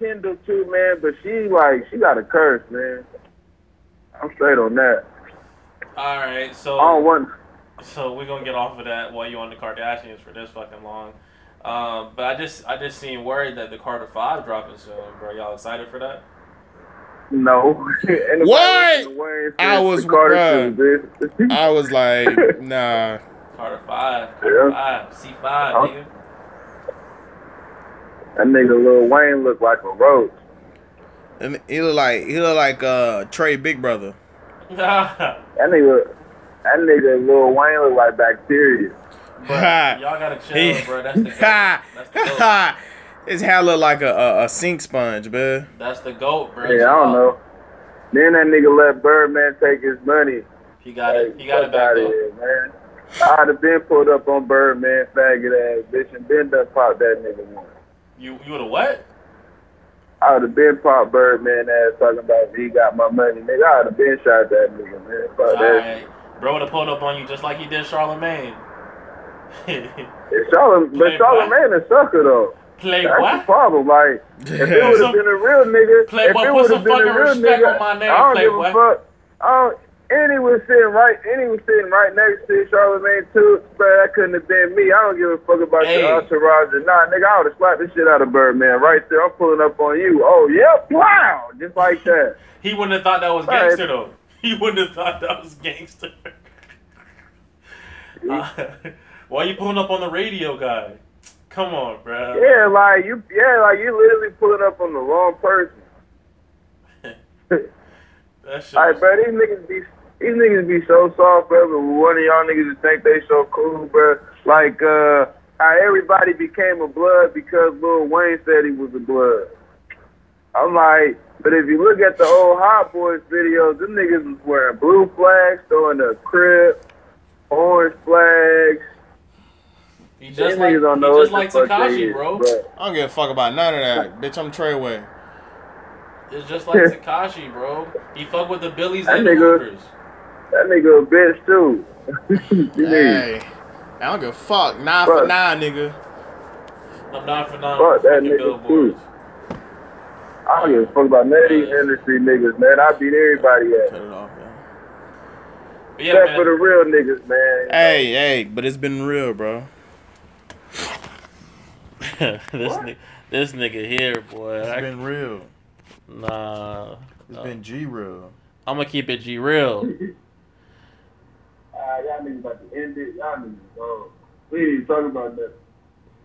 Kendall too, man, but she like she got a curse, man. I'm straight on that. All right, so I don't want. So we're gonna get off of that while you on the Kardashians for this fucking long. Um, but I just I just seem worried that the Carter Five dropping soon, bro. Y'all excited for that? No. <laughs> Ain't What? listening to Wayne I was- the Carter bruh. shit, bitch. I was like, <laughs> nah. Carter Five, Carter Yeah. Five, C Five, Huh? nigga. That nigga Lil Wayne look like a roach. And he look like he look like uh Trey Big Brother. <laughs> That nigga, that nigga Lil Wayne look like bacteria. Bruh, <laughs> y'all gotta chill, He- bro. That's the goat. <laughs> That's the goat. His hair look like a, a, a sink sponge, man. That's the goat, bro. Yeah, I don't know. Then that nigga let Birdman take his money. He got it. He got it Fuck back though. here, man. I'd have been pulled up on Birdman, faggot ass bitch, and been done popped that nigga one. You you would have what? I would have been popped Birdman ass talking about he got my money, nigga. I would have been shot that nigga, man. Fuck that. right, bro would have pulled up on you just like he did Charlemagne. <laughs> But Charlemagne is a sucker though. Play That's the what? problem. Like, if it <laughs> would have been a real nigga, Play if it put would have been a real respect nigga, on my name, I don't play give a fuck. I don't, and he was sitting right, and he was sitting right next to Charlemagne too. Bro, that couldn't have been me. I don't give a fuck about Hey. your entourage or not, nigga. I would have slapped the shit out of Birdman right there. I'm pulling up on you. Oh yeah, wow, just like that. <laughs> He wouldn't have thought that was Right. gangster though. <laughs> He wouldn't have thought that was gangster. Uh, <laughs> why you pulling up on the radio guy? Come on, bro. Yeah, like you, yeah, like you literally pulling up on the wrong person. That shit. All right, bro. These niggas be these niggas be so soft, bro. But one of y'all niggas just think they so cool, bro. Like uh, how everybody became a blood because Lil Wayne said he was a blood. I'm like, but if you look at the old Hot Boys videos, them niggas was wearing blue flags, throwing the crib, orange flags. he just like, niggas don't he just like the Tekashi, is, bro. I don't give a fuck about none of that, <laughs> bitch. I'm Treyway. It's just like <laughs> Tekashi, bro. He fuck with the Billies That and the nigga- Hoovers. That nigga a bitch too. <laughs> You. Hey, I don't give a fuck. Nine for nine, nigga. I'm nine for nine. Fuck that nigga, billboards. I don't give a fuck about none of these industry niggas, man. I beat everybody Cut at. it off, man. But yeah, Except for the real niggas, man. Hey, hey, but it's been real, bro. <laughs> this ni- this nigga here, boy. It's I- been real. nah. It's Uh, been G real. I'm gonna keep it G real. <laughs> Ah, y'all niggas about to end it. Y'all niggas, oh, we ain't talking about that.